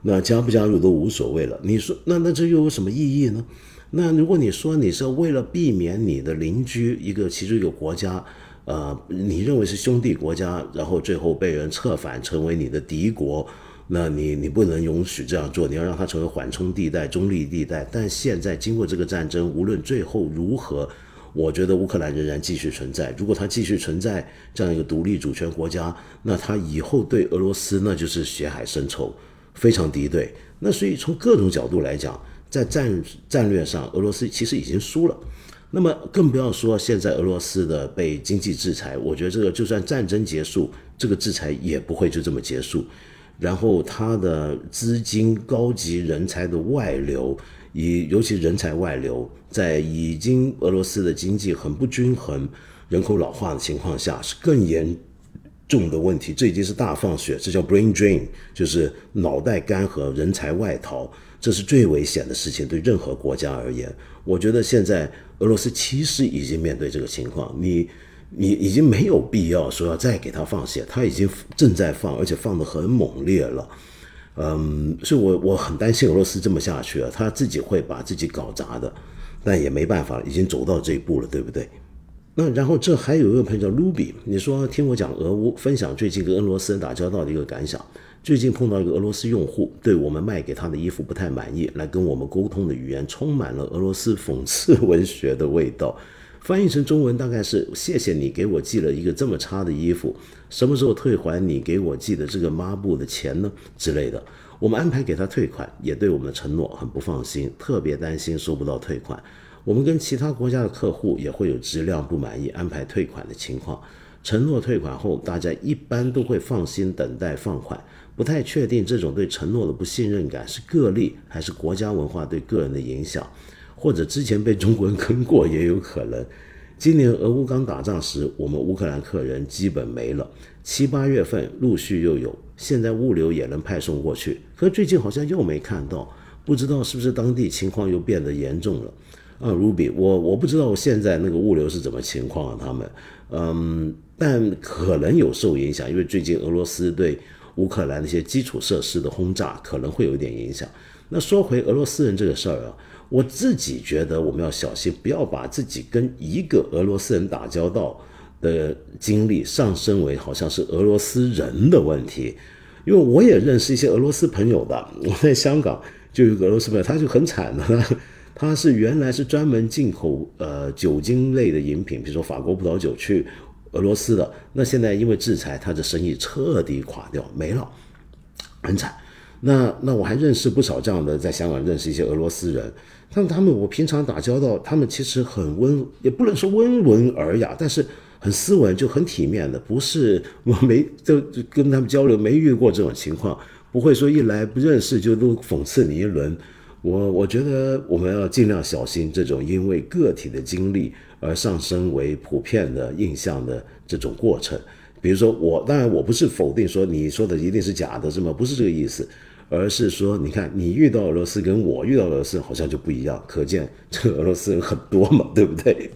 那加不加入都无所谓了。你说那那这又有什么意义呢？那如果你说你是为了避免你的邻居一个其中一个国家，呃，你认为是兄弟国家，然后最后被人策反成为你的敌国，那你你不能允许这样做，你要让它成为缓冲地带、中立地带。但现在经过这个战争，无论最后如何。我觉得乌克兰仍然继续存在。如果它继续存在这样一个独立主权国家，那它以后对俄罗斯那就是血海深仇，非常敌对。那所以从各种角度来讲，在战战略上，俄罗斯其实已经输了。那么更不要说现在俄罗斯的被经济制裁，我觉得这个就算战争结束，这个制裁也不会就这么结束。然后它的资金、高级人才的外流。以尤其人才外流，在已经俄罗斯的经济很不均衡、人口老化的情况下，是更严重的问题。这已经是大放血，这叫 brain drain，就是脑袋干涸、人才外逃，这是最危险的事情。对任何国家而言，我觉得现在俄罗斯其实已经面对这个情况，你你已经没有必要说要再给他放血，他已经正在放，而且放得很猛烈了。嗯，所以我我很担心俄罗斯这么下去啊，他自己会把自己搞砸的，但也没办法，已经走到这一步了，对不对？那然后这还有一个朋友叫 Ruby，你说听我讲俄乌，分享最近跟俄罗斯人打交道的一个感想。最近碰到一个俄罗斯用户，对我们卖给他的衣服不太满意，来跟我们沟通的语言充满了俄罗斯讽刺 文学的味道。翻译成中文大概是：谢谢你给我寄了一个这么差的衣服，什么时候退还你给我寄的这个抹布的钱呢？之类的。我们安排给他退款，也对我们的承诺很不放心，特别担心收不到退款。我们跟其他国家的客户也会有质量不满意安排退款的情况。承诺退款后，大家一般都会放心等待放款。不太确定这种对承诺的不信任感是个例，还是国家文化对个人的影响。或者之前被中国人坑过也有可能。今年俄乌刚打仗时，我们乌克兰客人基本没了。七八月份陆续又有，现在物流也能派送过去，可最近好像又没看到，不知道是不是当地情况又变得严重了。啊，Ruby，我我不知道现在那个物流是怎么情况啊？他们，嗯，但可能有受影响，因为最近俄罗斯对乌克兰那些基础设施的轰炸可能会有一点影响。那说回俄罗斯人这个事儿啊。我自己觉得我们要小心，不要把自己跟一个俄罗斯人打交道的经历上升为好像是俄罗斯人的问题，因为我也认识一些俄罗斯朋友的。我在香港就有俄罗斯朋友，他就很惨的，他是原来是专门进口呃酒精类的饮品，比如说法国葡萄酒去俄罗斯的，那现在因为制裁，他的生意彻底垮掉，没了，很惨。那那我还认识不少这样的，在香港认识一些俄罗斯人。但他们，我平常打交道，他们其实很温，也不能说温文尔雅，但是很斯文，就很体面的。不是我没就跟他们交流，没遇过这种情况，不会说一来不认识就都讽刺你一轮。我我觉得我们要尽量小心这种因为个体的经历而上升为普遍的印象的这种过程。比如说我，当然我不是否定说你说的一定是假的，是吗？不是这个意思。而是说，你看，你遇到俄罗斯跟我遇到俄罗斯好像就不一样，可见这个俄罗斯人很多嘛，对不对？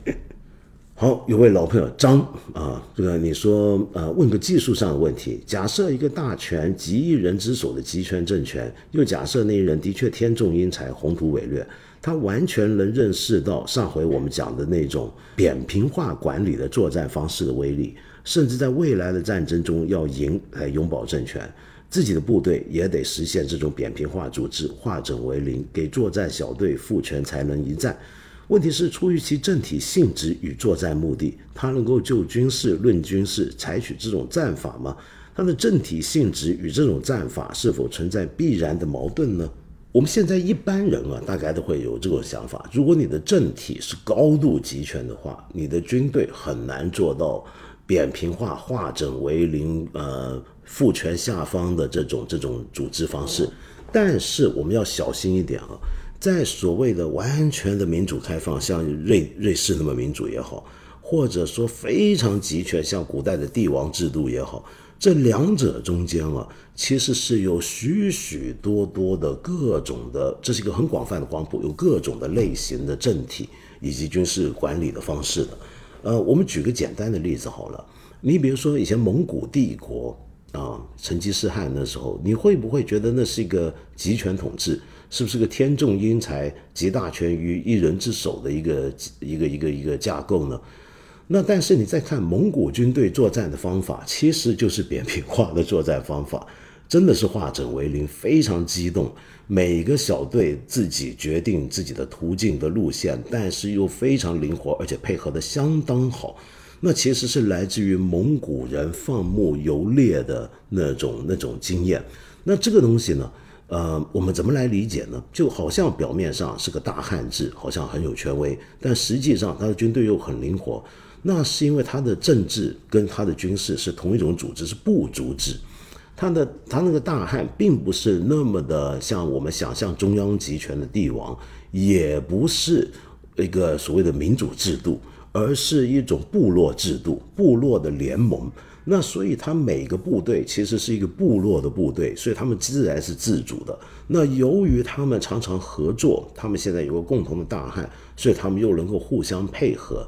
好，有位老朋友张啊，这个你说，呃，问个技术上的问题：假设一个大权几亿人之手的集权政权，又假设那一人的确天纵英才、宏图伟略，他完全能认识到上回我们讲的那种扁平化管理的作战方式的威力，甚至在未来的战争中要赢来永保政权，自己的部队也得实现这种扁平化组织，化整为零，给作战小队赋权才能一战。问题是出于其政体性质与作战目的，他能够就军事论军事，采取这种战法吗？它的政体性质与这种战法是否存在必然的矛盾呢？我们现在一般人啊，大概都会有这种想法：如果你的政体是高度集权的话，你的军队很难做到扁平化、化整为零，呃，父权下方的这种这种组织方式。但是我们要小心一点啊，在所谓的完全的民主开放，像瑞瑞士那么民主也好，或者说非常集权，像古代的帝王制度也好。这两者中间啊，其实是有许许多多的各种的，这是一个很广泛的光谱，有各种的类型的政体以及军事管理的方式的。呃，我们举个简单的例子好了，你比如说以前蒙古帝国啊，成吉思汗那时候，你会不会觉得那是一个集权统治？是不是个天纵英才、集大权于一人之手的一个一个一个一个架构呢？那但是你再看蒙古军队作战的方法，其实就是扁平化的作战方法，真的是化整为零，非常激动。每个小队自己决定自己的途径的路线，但是又非常灵活，而且配合的相当好。那其实是来自于蒙古人放牧游猎的那种那种经验。那这个东西呢，呃，我们怎么来理解呢？就好像表面上是个大汉制，好像很有权威，但实际上他的军队又很灵活。那是因为他的政治跟他的军事是同一种组织，是部族制。他的他那个大汉并不是那么的像我们想象中央集权的帝王，也不是一个所谓的民主制度，而是一种部落制度，部落的联盟。那所以他每个部队其实是一个部落的部队，所以他们自然是自主的。那由于他们常常合作，他们现在有个共同的大汉，所以他们又能够互相配合。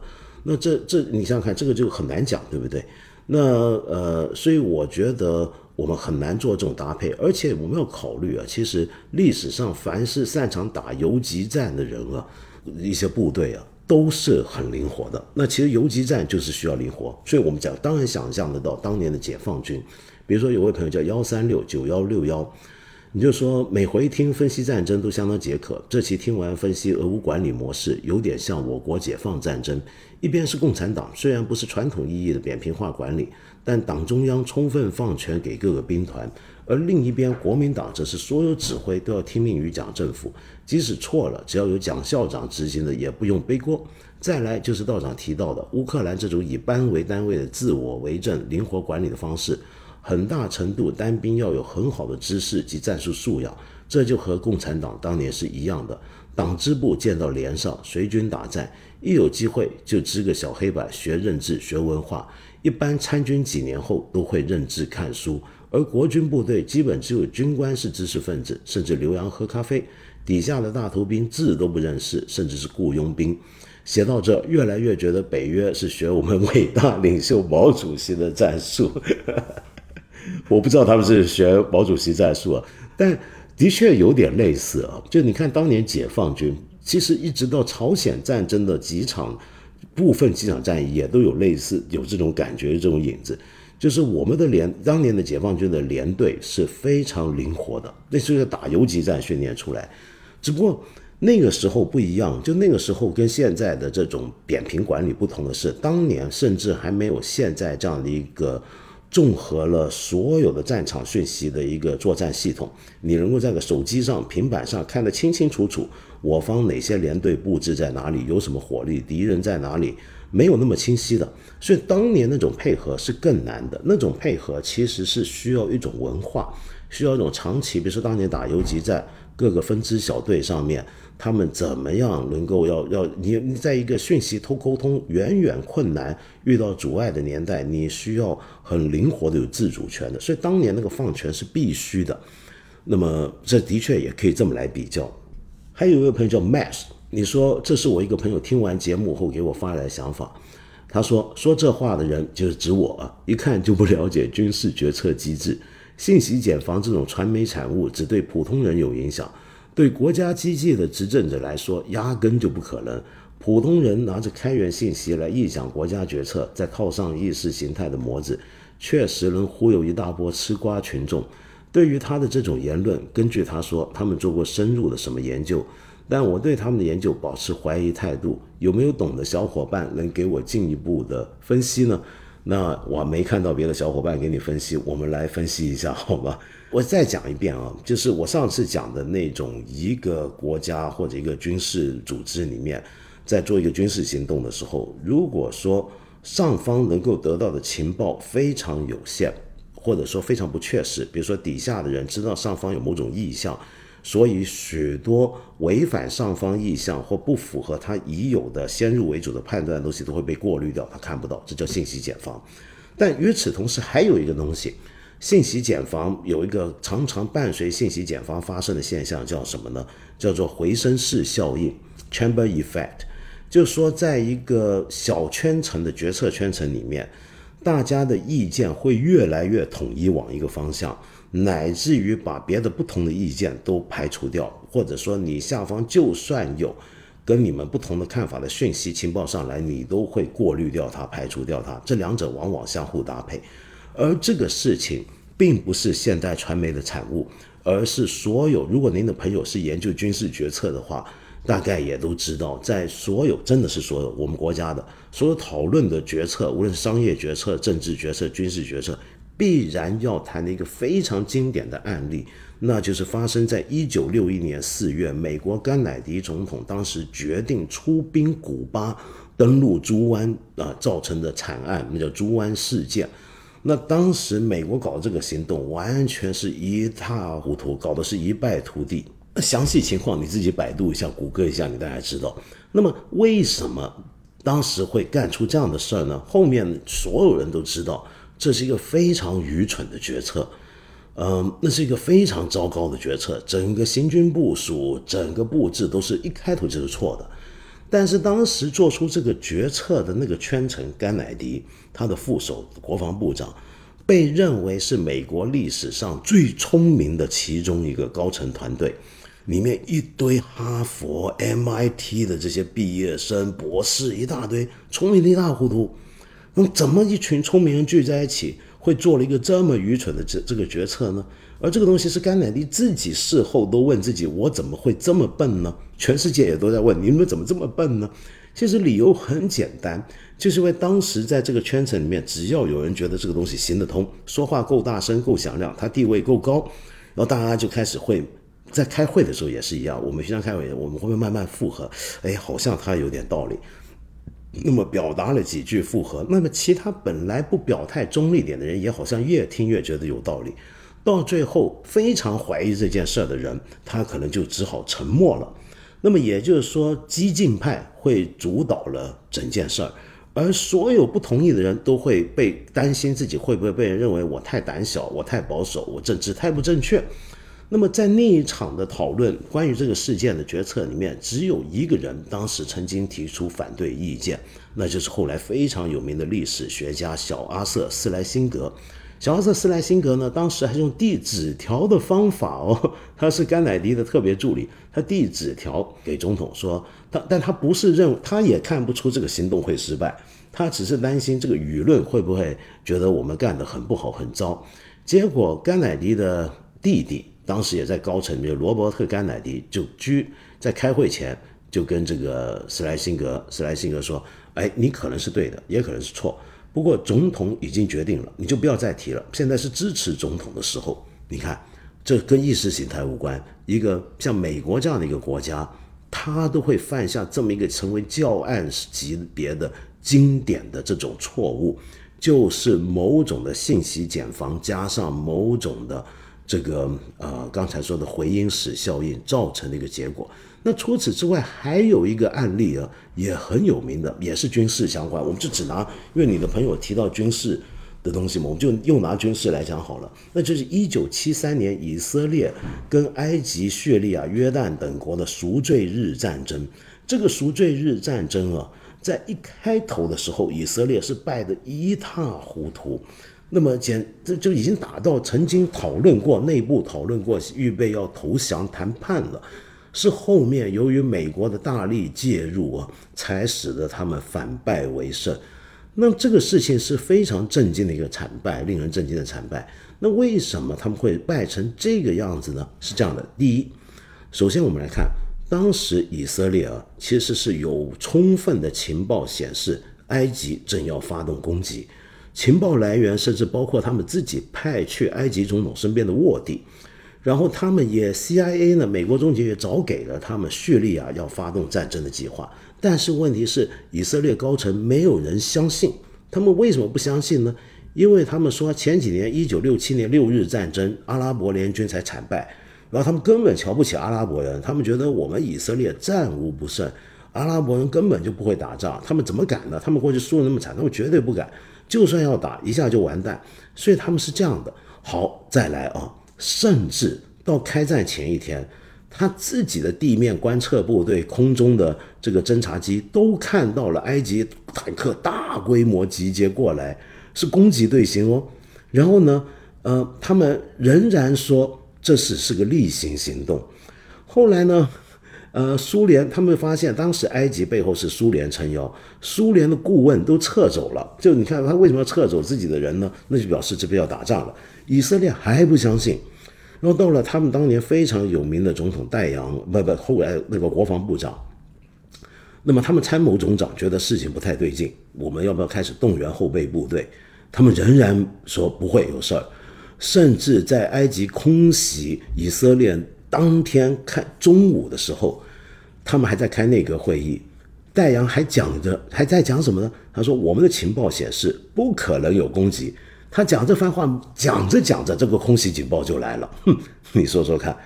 那这这你想想看，这个就很难讲，对不对？那呃，所以我觉得我们很难做这种搭配，而且我们要考虑啊，其实历史上凡是擅长打游击战的人啊，一些部队啊，都是很灵活的。那其实游击战就是需要灵活，所以我们讲，当然想象得到当年的解放军，比如说有位朋友叫幺三六九幺六幺。你就说每回听分析战争都相当解渴，这期听完分析俄乌管理模式，有点像我国解放战争。一边是共产党，虽然不是传统意义的扁平化管理，但党中央充分放权给各个兵团；而另一边国民党则是所有指挥都要听命于蒋政府，即使错了，只要有蒋校长执行的，也不用背锅。再来就是道长提到的乌克兰这种以班为单位的自我为政、灵活管理的方式。很大程度单兵要有很好的知识及战术素养，这就和共产党当年是一样的。党支部建到连上，随军打战，一有机会就支个小黑板学认字学文化。一般参军几年后都会认字看书，而国军部队基本只有军官是知识分子，甚至留洋喝咖啡，底下的大头兵字都不认识，甚至是雇佣兵。写到这，越来越觉得北约是学我们伟大领袖毛主席的战术。我不知道他们是学毛主席战术啊，但的确有点类似啊。就你看，当年解放军其实一直到朝鲜战争的几场部分几场战役，也都有类似有这种感觉、这种影子。就是我们的连当年的解放军的连队是非常灵活的，那是打游击战训练出来。只不过那个时候不一样，就那个时候跟现在的这种扁平管理不同的是，当年甚至还没有现在这样的一个。综合了所有的战场讯息的一个作战系统，你能够在个手机上、平板上看得清清楚楚，我方哪些连队布置在哪里，有什么火力，敌人在哪里，没有那么清晰的。所以当年那种配合是更难的，那种配合其实是需要一种文化，需要一种长期，比如说当年打游击战，各个分支小队上面。他们怎么样能够要要你你在一个讯息通沟通远远困难遇到阻碍的年代，你需要很灵活的有自主权的，所以当年那个放权是必须的。那么这的确也可以这么来比较。还有一位朋友叫 Max，你说这是我一个朋友听完节目后给我发来的想法。他说说这话的人就是指我啊，一看就不了解军事决策机制，信息茧房这种传媒产物只对普通人有影响。对国家机器的执政者来说，压根就不可能。普通人拿着开源信息来臆想国家决策，再套上意识形态的模子，确实能忽悠一大波吃瓜群众。对于他的这种言论，根据他说，他们做过深入的什么研究，但我对他们的研究保持怀疑态度。有没有懂的小伙伴能给我进一步的分析呢？那我没看到别的小伙伴给你分析，我们来分析一下，好吧？我再讲一遍啊，就是我上次讲的那种一个国家或者一个军事组织里面，在做一个军事行动的时候，如果说上方能够得到的情报非常有限。或者说非常不确实，比如说底下的人知道上方有某种意向，所以许多违反上方意向或不符合他已有的先入为主的判断的东西都会被过滤掉，他看不到，这叫信息茧房。但与此同时，还有一个东西，信息茧房有一个常常伴随信息茧房发生的现象，叫什么呢？叫做回声式效应 （chamber effect），就是说，在一个小圈层的决策圈层里面。大家的意见会越来越统一往一个方向，乃至于把别的不同的意见都排除掉，或者说你下方就算有跟你们不同的看法的讯息情报上来，你都会过滤掉它，排除掉它。这两者往往相互搭配，而这个事情并不是现代传媒的产物，而是所有如果您的朋友是研究军事决策的话。大概也都知道，在所有真的是所有我们国家的所有讨论的决策，无论商业决策、政治决策、军事决策，必然要谈的一个非常经典的案例，那就是发生在一九六一年四月，美国甘乃迪总统当时决定出兵古巴登陆猪湾啊造成的惨案，那叫猪湾事件。那当时美国搞这个行动，完全是一塌糊涂，搞的是一败涂地。那详细情况你自己百度一下、谷歌一下，你大概知道。那么为什么当时会干出这样的事儿呢？后面所有人都知道，这是一个非常愚蠢的决策，嗯，那是一个非常糟糕的决策。整个行军部署、整个布置都是一开头就是错的。但是当时做出这个决策的那个圈层，甘乃迪他的副手、国防部长，被认为是美国历史上最聪明的其中一个高层团队。里面一堆哈佛、MIT 的这些毕业生、博士一大堆，聪明的一塌糊涂。那怎么一群聪明人聚在一起，会做了一个这么愚蠢的这这个决策呢？而这个东西是甘乃迪自己事后都问自己：我怎么会这么笨呢？全世界也都在问你们怎么这么笨呢？其实理由很简单，就是因为当时在这个圈层里面，只要有人觉得这个东西行得通，说话够大声、够响亮，他地位够高，然后大家就开始会。在开会的时候也是一样，我们平常开会，我们会不会慢慢附和？哎，好像他有点道理。那么表达了几句附和，那么其他本来不表态中立点的人，也好像越听越觉得有道理。到最后，非常怀疑这件事的人，他可能就只好沉默了。那么也就是说，激进派会主导了整件事儿，而所有不同意的人都会被担心自己会不会被人认为我太胆小，我太保守，我政治太不正确。那么在那一场的讨论关于这个事件的决策里面，只有一个人当时曾经提出反对意见，那就是后来非常有名的历史学家小阿瑟斯莱辛格。小奥瑟斯莱辛格呢，当时还是用递纸条的方法哦，他是甘乃迪的特别助理，他递纸条给总统说，他但他不是认，他也看不出这个行动会失败，他只是担心这个舆论会不会觉得我们干得很不好很糟。结果甘乃迪的弟弟。当时也在高层比如，罗伯特·甘乃迪就居在开会前就跟这个斯莱辛格，斯莱辛格说：“哎，你可能是对的，也可能是错。不过总统已经决定了，你就不要再提了。现在是支持总统的时候。你看，这跟意识形态无关。一个像美国这样的一个国家，他都会犯下这么一个成为教案级别的经典的这种错误，就是某种的信息茧房加上某种的。”这个呃，刚才说的回音室效应造成的一个结果。那除此之外，还有一个案例啊，也很有名的，也是军事相关。我们就只拿，因为你的朋友提到军事的东西嘛，我们就又拿军事来讲好了。那就是一九七三年以色列跟埃及、叙利亚、约旦等国的赎罪日战争。这个赎罪日战争啊，在一开头的时候，以色列是败得一塌糊涂。那么简这就已经打到曾经讨论过内部讨论过预备要投降谈判了，是后面由于美国的大力介入啊，才使得他们反败为胜。那这个事情是非常震惊的一个惨败，令人震惊的惨败。那为什么他们会败成这个样子呢？是这样的：第一，首先我们来看，当时以色列啊，其实是有充分的情报显示，埃及正要发动攻击。情报来源甚至包括他们自己派去埃及总统身边的卧底，然后他们也 CIA 呢，美国中情也早给了他们叙利亚要发动战争的计划。但是问题是，以色列高层没有人相信。他们为什么不相信呢？因为他们说前几年一九六七年六日战争，阿拉伯联军才惨败，然后他们根本瞧不起阿拉伯人，他们觉得我们以色列战无不胜，阿拉伯人根本就不会打仗，他们怎么敢呢？他们过去输的那么惨，他们绝对不敢。就算要打一下就完蛋，所以他们是这样的。好，再来啊，甚至到开战前一天，他自己的地面观测部队、空中的这个侦察机都看到了埃及坦克大规模集结过来，是攻击队形哦。然后呢，呃，他们仍然说这是是个例行行动。后来呢？呃，苏联他们发现，当时埃及背后是苏联撑腰，苏联的顾问都撤走了。就你看他为什么要撤走自己的人呢？那就表示这边要打仗了。以色列还不相信，然后到了他们当年非常有名的总统戴阳，不不，后来那个国防部长，那么他们参谋总长觉得事情不太对劲，我们要不要开始动员后备部队？他们仍然说不会有事儿，甚至在埃及空袭以色列当天看中午的时候。他们还在开内阁会议，戴阳还讲着，还在讲什么呢？他说：“我们的情报显示不可能有攻击。”他讲这番话，讲着讲着，这个空袭警报就来了。哼，你说说看，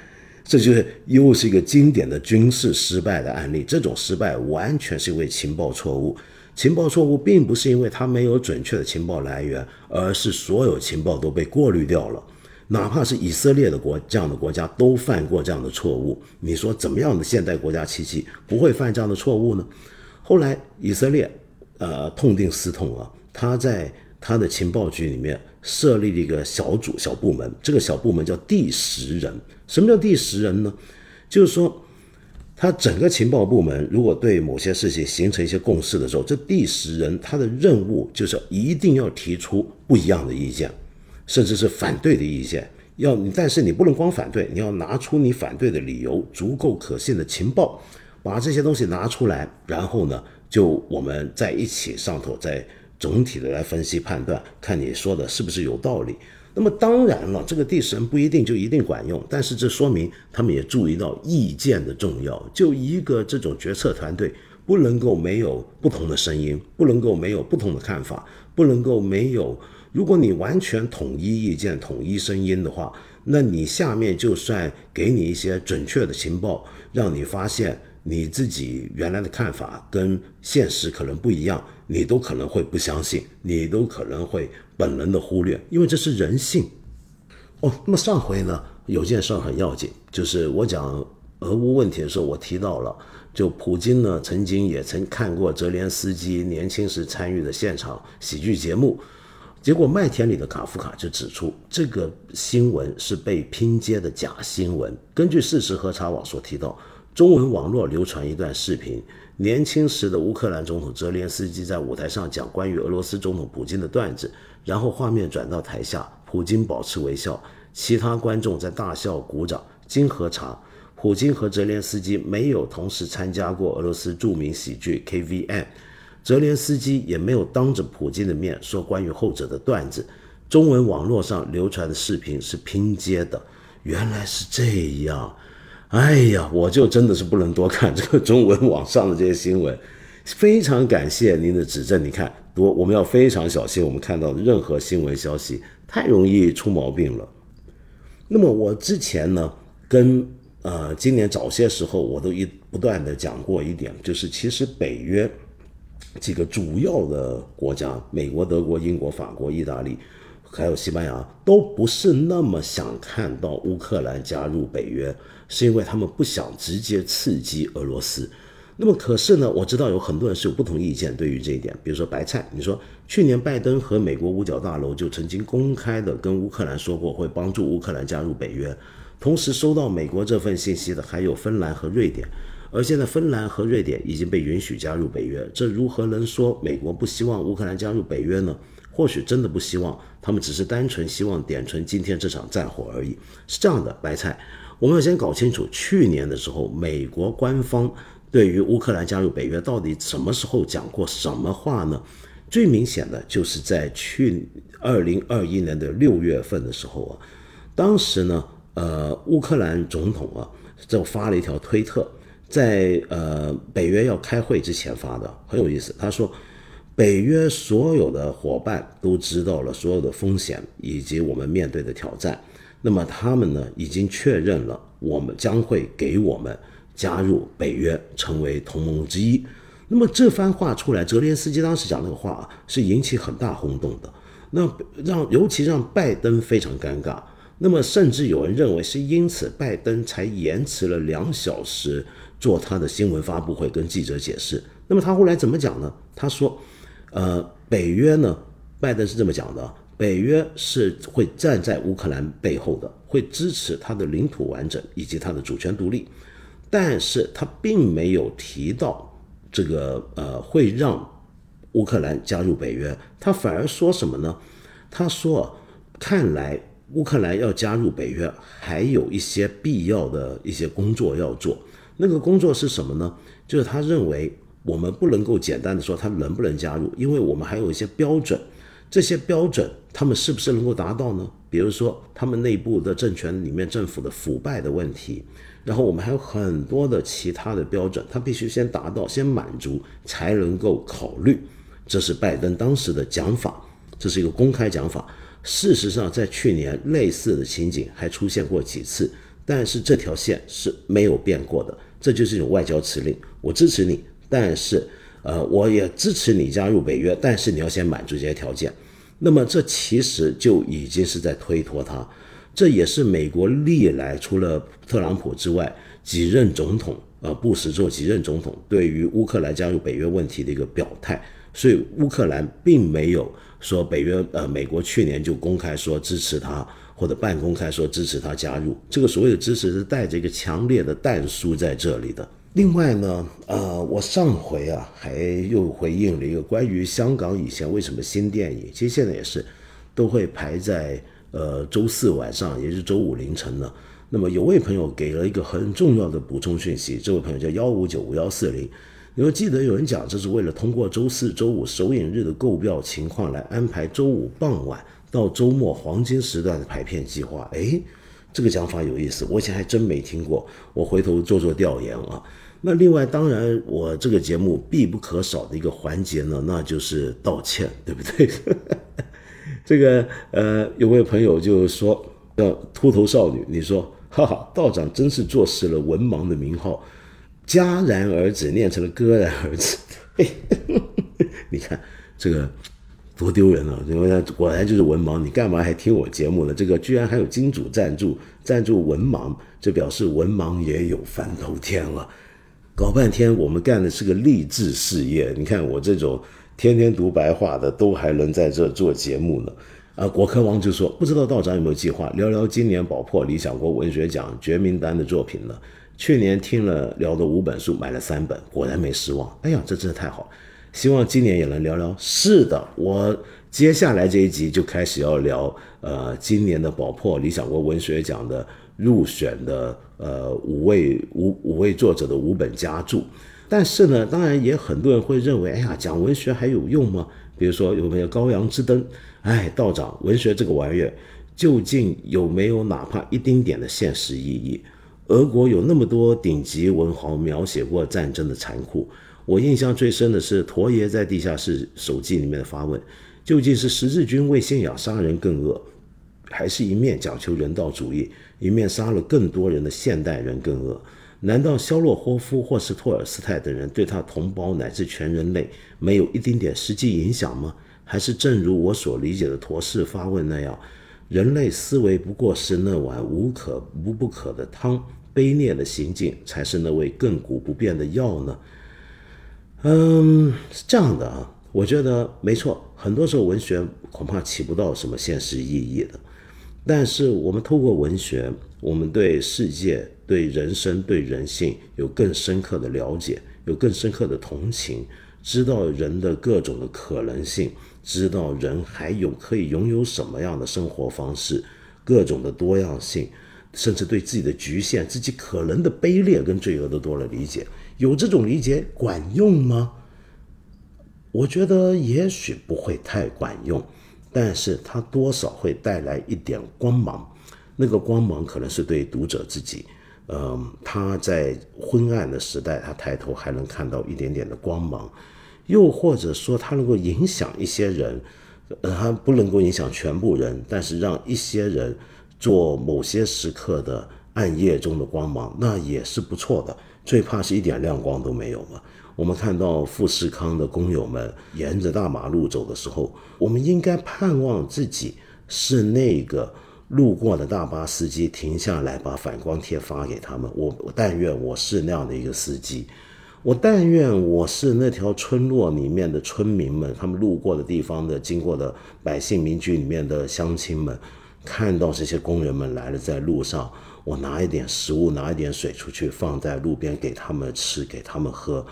这就是又是一个经典的军事失败的案例。这种失败完全是因为情报错误，情报错误并不是因为他没有准确的情报来源，而是所有情报都被过滤掉了。哪怕是以色列的国这样的国家都犯过这样的错误，你说怎么样的现代国家奇迹不会犯这样的错误呢？后来以色列，呃，痛定思痛啊，他在他的情报局里面设立了一个小组小部门，这个小部门叫第十人。什么叫第十人呢？就是说，他整个情报部门如果对某些事情形成一些共识的时候，这第十人他的任务就是一定要提出不一样的意见。甚至是反对的意见，要你，但是你不能光反对，你要拿出你反对的理由，足够可信的情报，把这些东西拿出来，然后呢，就我们在一起上头，再总体的来分析判断，看你说的是不是有道理。那么当然了，这个第十人不一定就一定管用，但是这说明他们也注意到意见的重要。就一个这种决策团队，不能够没有不同的声音，不能够没有不同的看法，不能够没有。如果你完全统一意见、统一声音的话，那你下面就算给你一些准确的情报，让你发现你自己原来的看法跟现实可能不一样，你都可能会不相信，你都可能会本能的忽略，因为这是人性。哦，那么上回呢，有件事很要紧，就是我讲俄乌问题的时候，我提到了，就普京呢曾经也曾看过泽连斯基年轻时参与的现场喜剧节目。结果麦田里的卡夫卡就指出，这个新闻是被拼接的假新闻。根据事实核查网所提到，中文网络流传一段视频，年轻时的乌克兰总统泽连斯基在舞台上讲关于俄罗斯总统普京的段子，然后画面转到台下，普京保持微笑，其他观众在大笑鼓掌。经核查，普京和泽连斯基没有同时参加过俄罗斯著名喜剧 KVN。泽连斯基也没有当着普京的面说关于后者的段子，中文网络上流传的视频是拼接的，原来是这样。哎呀，我就真的是不能多看这个中文网上的这些新闻。非常感谢您的指正，你看，多我们要非常小心，我们看到的任何新闻消息太容易出毛病了。那么我之前呢，跟呃今年早些时候我都一不断的讲过一点，就是其实北约。几个主要的国家，美国、德国、英国、法国、意大利，还有西班牙，都不是那么想看到乌克兰加入北约，是因为他们不想直接刺激俄罗斯。那么，可是呢，我知道有很多人是有不同意见对于这一点。比如说白菜，你说去年拜登和美国五角大楼就曾经公开的跟乌克兰说过会帮助乌克兰加入北约，同时收到美国这份信息的还有芬兰和瑞典，而现在芬兰和瑞典已经被允许加入北约，这如何能说美国不希望乌克兰加入北约呢？或许真的不希望，他们只是单纯希望点成今天这场战火而已。是这样的，白菜，我们要先搞清楚，去年的时候，美国官方对于乌克兰加入北约到底什么时候讲过什么话呢？最明显的就是在去二零二一年的六月份的时候啊，当时呢，呃，乌克兰总统啊就发了一条推特，在呃北约要开会之前发的，很有意思。他说，北约所有的伙伴都知道了所有的风险以及我们面对的挑战，那么他们呢已经确认了，我们将会给我们加入北约，成为同盟之一。那么这番话出来，泽连斯基当时讲那个话啊，是引起很大轰动的。那让尤其让拜登非常尴尬。那么甚至有人认为是因此拜登才延迟了两小时做他的新闻发布会跟记者解释。那么他后来怎么讲呢？他说，呃，北约呢，拜登是这么讲的：北约是会站在乌克兰背后的，会支持他的领土完整以及他的主权独立。但是他并没有提到。这个呃会让乌克兰加入北约，他反而说什么呢？他说，看来乌克兰要加入北约，还有一些必要的一些工作要做。那个工作是什么呢？就是他认为我们不能够简单的说他能不能加入，因为我们还有一些标准，这些标准他们是不是能够达到呢？比如说他们内部的政权里面政府的腐败的问题。然后我们还有很多的其他的标准，他必须先达到、先满足，才能够考虑。这是拜登当时的讲法，这是一个公开讲法。事实上，在去年类似的情景还出现过几次，但是这条线是没有变过的。这就是一种外交辞令：我支持你，但是，呃，我也支持你加入北约，但是你要先满足这些条件。那么，这其实就已经是在推脱他。这也是美国历来除了特朗普之外几任总统，呃，布什做几任总统对于乌克兰加入北约问题的一个表态，所以乌克兰并没有说北约，呃，美国去年就公开说支持他，或者半公开说支持他加入。这个所谓的支持是带着一个强烈的弹书在这里的。另外呢，呃，我上回啊还又回应了一个关于香港以前为什么新电影，其实现在也是都会排在。呃，周四晚上，也是周五凌晨呢。那么有位朋友给了一个很重要的补充讯息，这位朋友叫幺五九五幺四零。你会记得有人讲，这是为了通过周四周五首映日的购票情况来安排周五傍晚到周末黄金时段的排片计划。哎，这个讲法有意思，我以前还真没听过。我回头做做调研啊。那另外，当然我这个节目必不可少的一个环节呢，那就是道歉，对不对？这个呃，有位朋友就说叫秃头少女，你说哈哈，道长真是坐实了文盲的名号，戛然而止念成了割然而止。你看这个多丢人啊！因为他果然就是文盲，你干嘛还听我节目呢？这个居然还有金主赞助赞助文盲，这表示文盲也有翻头天了。搞半天我们干的是个励志事业，你看我这种。天天读白话的都还能在这做节目呢，啊，国科王就说不知道道长有没有计划聊聊今年宝珀理想国文学奖决名单的作品呢？去年听了聊的五本书，买了三本，果然没失望。哎呀，这真的太好了，希望今年也能聊聊。是的，我接下来这一集就开始要聊，呃，今年的宝珀理想国文学奖的入选的呃五位五五位作者的五本佳著。但是呢，当然也很多人会认为，哎呀，讲文学还有用吗？比如说有没有《高阳之灯》？哎，道长，文学这个玩意儿，究竟有没有哪怕一丁点的现实意义？俄国有那么多顶级文豪描写过战争的残酷，我印象最深的是陀爷在《地下室手记》里面的发问：究竟是十字军为信仰杀人更恶，还是一面讲求人道主义，一面杀了更多人的现代人更恶？难道肖洛霍夫或是托尔斯泰等人对他同胞乃至全人类没有一丁点实际影响吗？还是正如我所理解的陀氏发问那样，人类思维不过是那碗无可无不可的汤，卑劣的行径才是那味亘古不变的药呢？嗯，是这样的啊，我觉得没错。很多时候文学恐怕起不到什么现实意义的。但是我们透过文学，我们对世界、对人生、对人性有更深刻的了解，有更深刻的同情，知道人的各种的可能性，知道人还有可以拥有什么样的生活方式，各种的多样性，甚至对自己的局限、自己可能的卑劣跟罪恶都多了理解。有这种理解管用吗？我觉得也许不会太管用。但是它多少会带来一点光芒，那个光芒可能是对读者自己，嗯，他在昏暗的时代，他抬头还能看到一点点的光芒，又或者说他能够影响一些人，呃，他不能够影响全部人，但是让一些人做某些时刻的暗夜中的光芒，那也是不错的。最怕是一点亮光都没有嘛。我们看到富士康的工友们沿着大马路走的时候，我们应该盼望自己是那个路过的大巴司机停下来把反光贴发给他们。我但愿我是那样的一个司机，我但愿我是那条村落里面的村民们，他们路过的地方的经过的百姓民居里面的乡亲们，看到这些工人们来了，在路上，我拿一点食物，拿一点水出去放在路边给他们吃，给他们喝。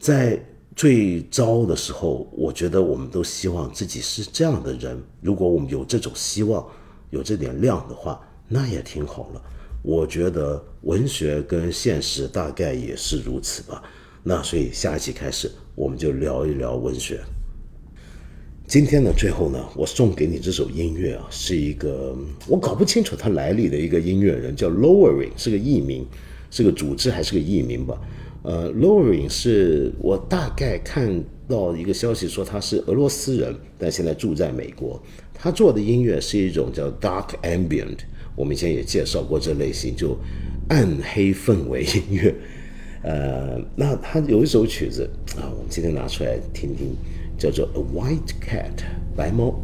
在最糟的时候，我觉得我们都希望自己是这样的人。如果我们有这种希望，有这点量的话，那也挺好了。我觉得文学跟现实大概也是如此吧。那所以下一期开始，我们就聊一聊文学。今天呢，最后呢，我送给你这首音乐啊，是一个我搞不清楚它来历的一个音乐人，叫 Lowering，是个艺名，是个组织还是个艺名吧？呃，Lowering 是我大概看到一个消息说他是俄罗斯人，但现在住在美国。他做的音乐是一种叫 Dark Ambient，我们以前也介绍过这类型，就暗黑氛围音乐。呃，那他有一首曲子啊，我们今天拿出来听听，叫做 A White Cat，白猫。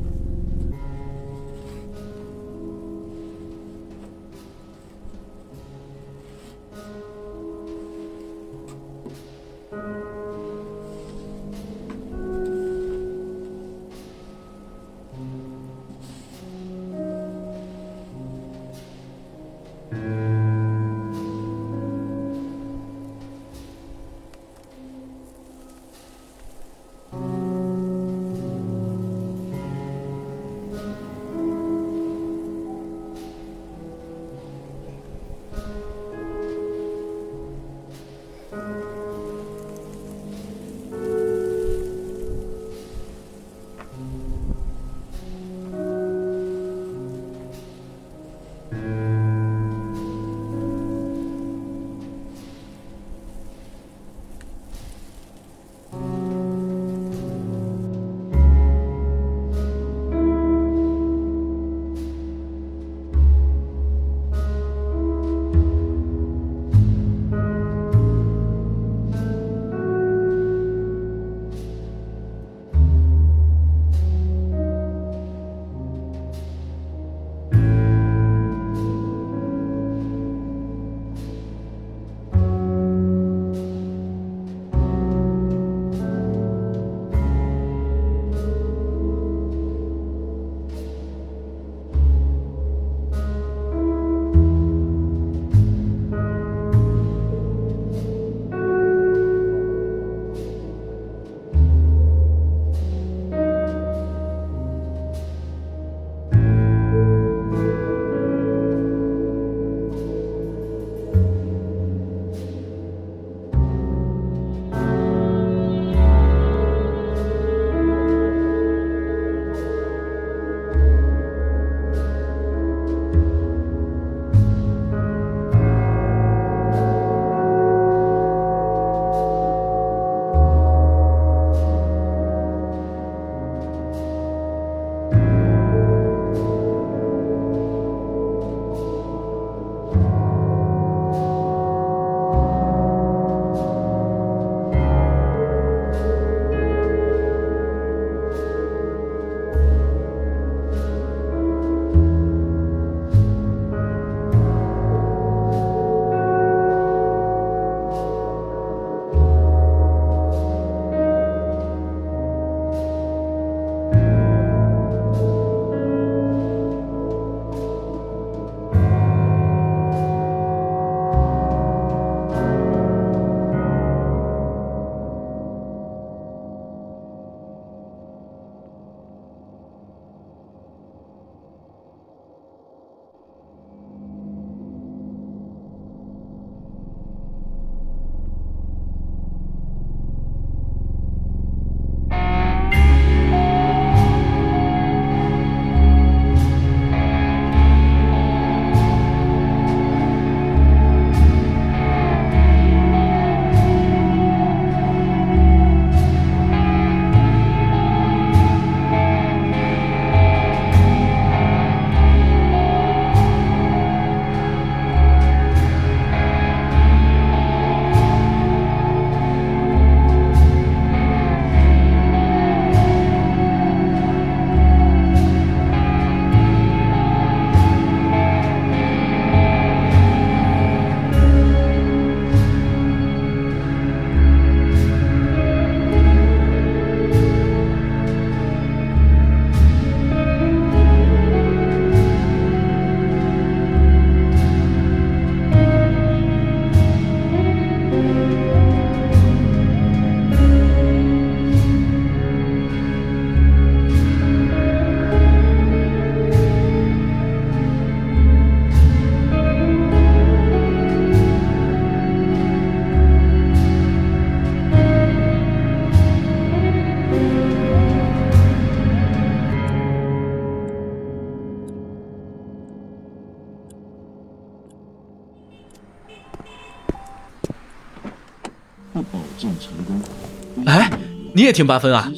你也听八分啊？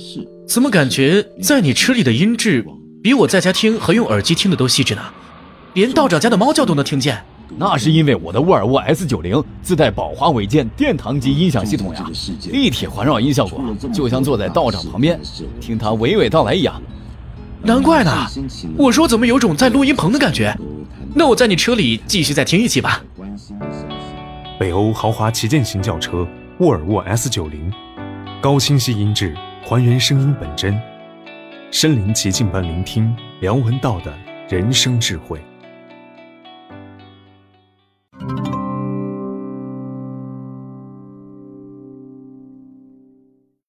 怎么感觉在你车里的音质比我在家听和用耳机听的都细致呢？连道长家的猫叫都能听见。
那是因为我的沃尔沃 S 九零自带宝华韦健殿堂级音响系统呀，立体环绕音效果，就像坐在道长旁边听他娓娓道来一样。
难怪呢，我说怎么有种在录音棚的感觉？那我在你车里继续再听一期吧。
北欧豪华旗舰型轿车沃尔沃 S 九零，高清晰音质还原声音本真。身临其境般聆听梁文道的人生智慧。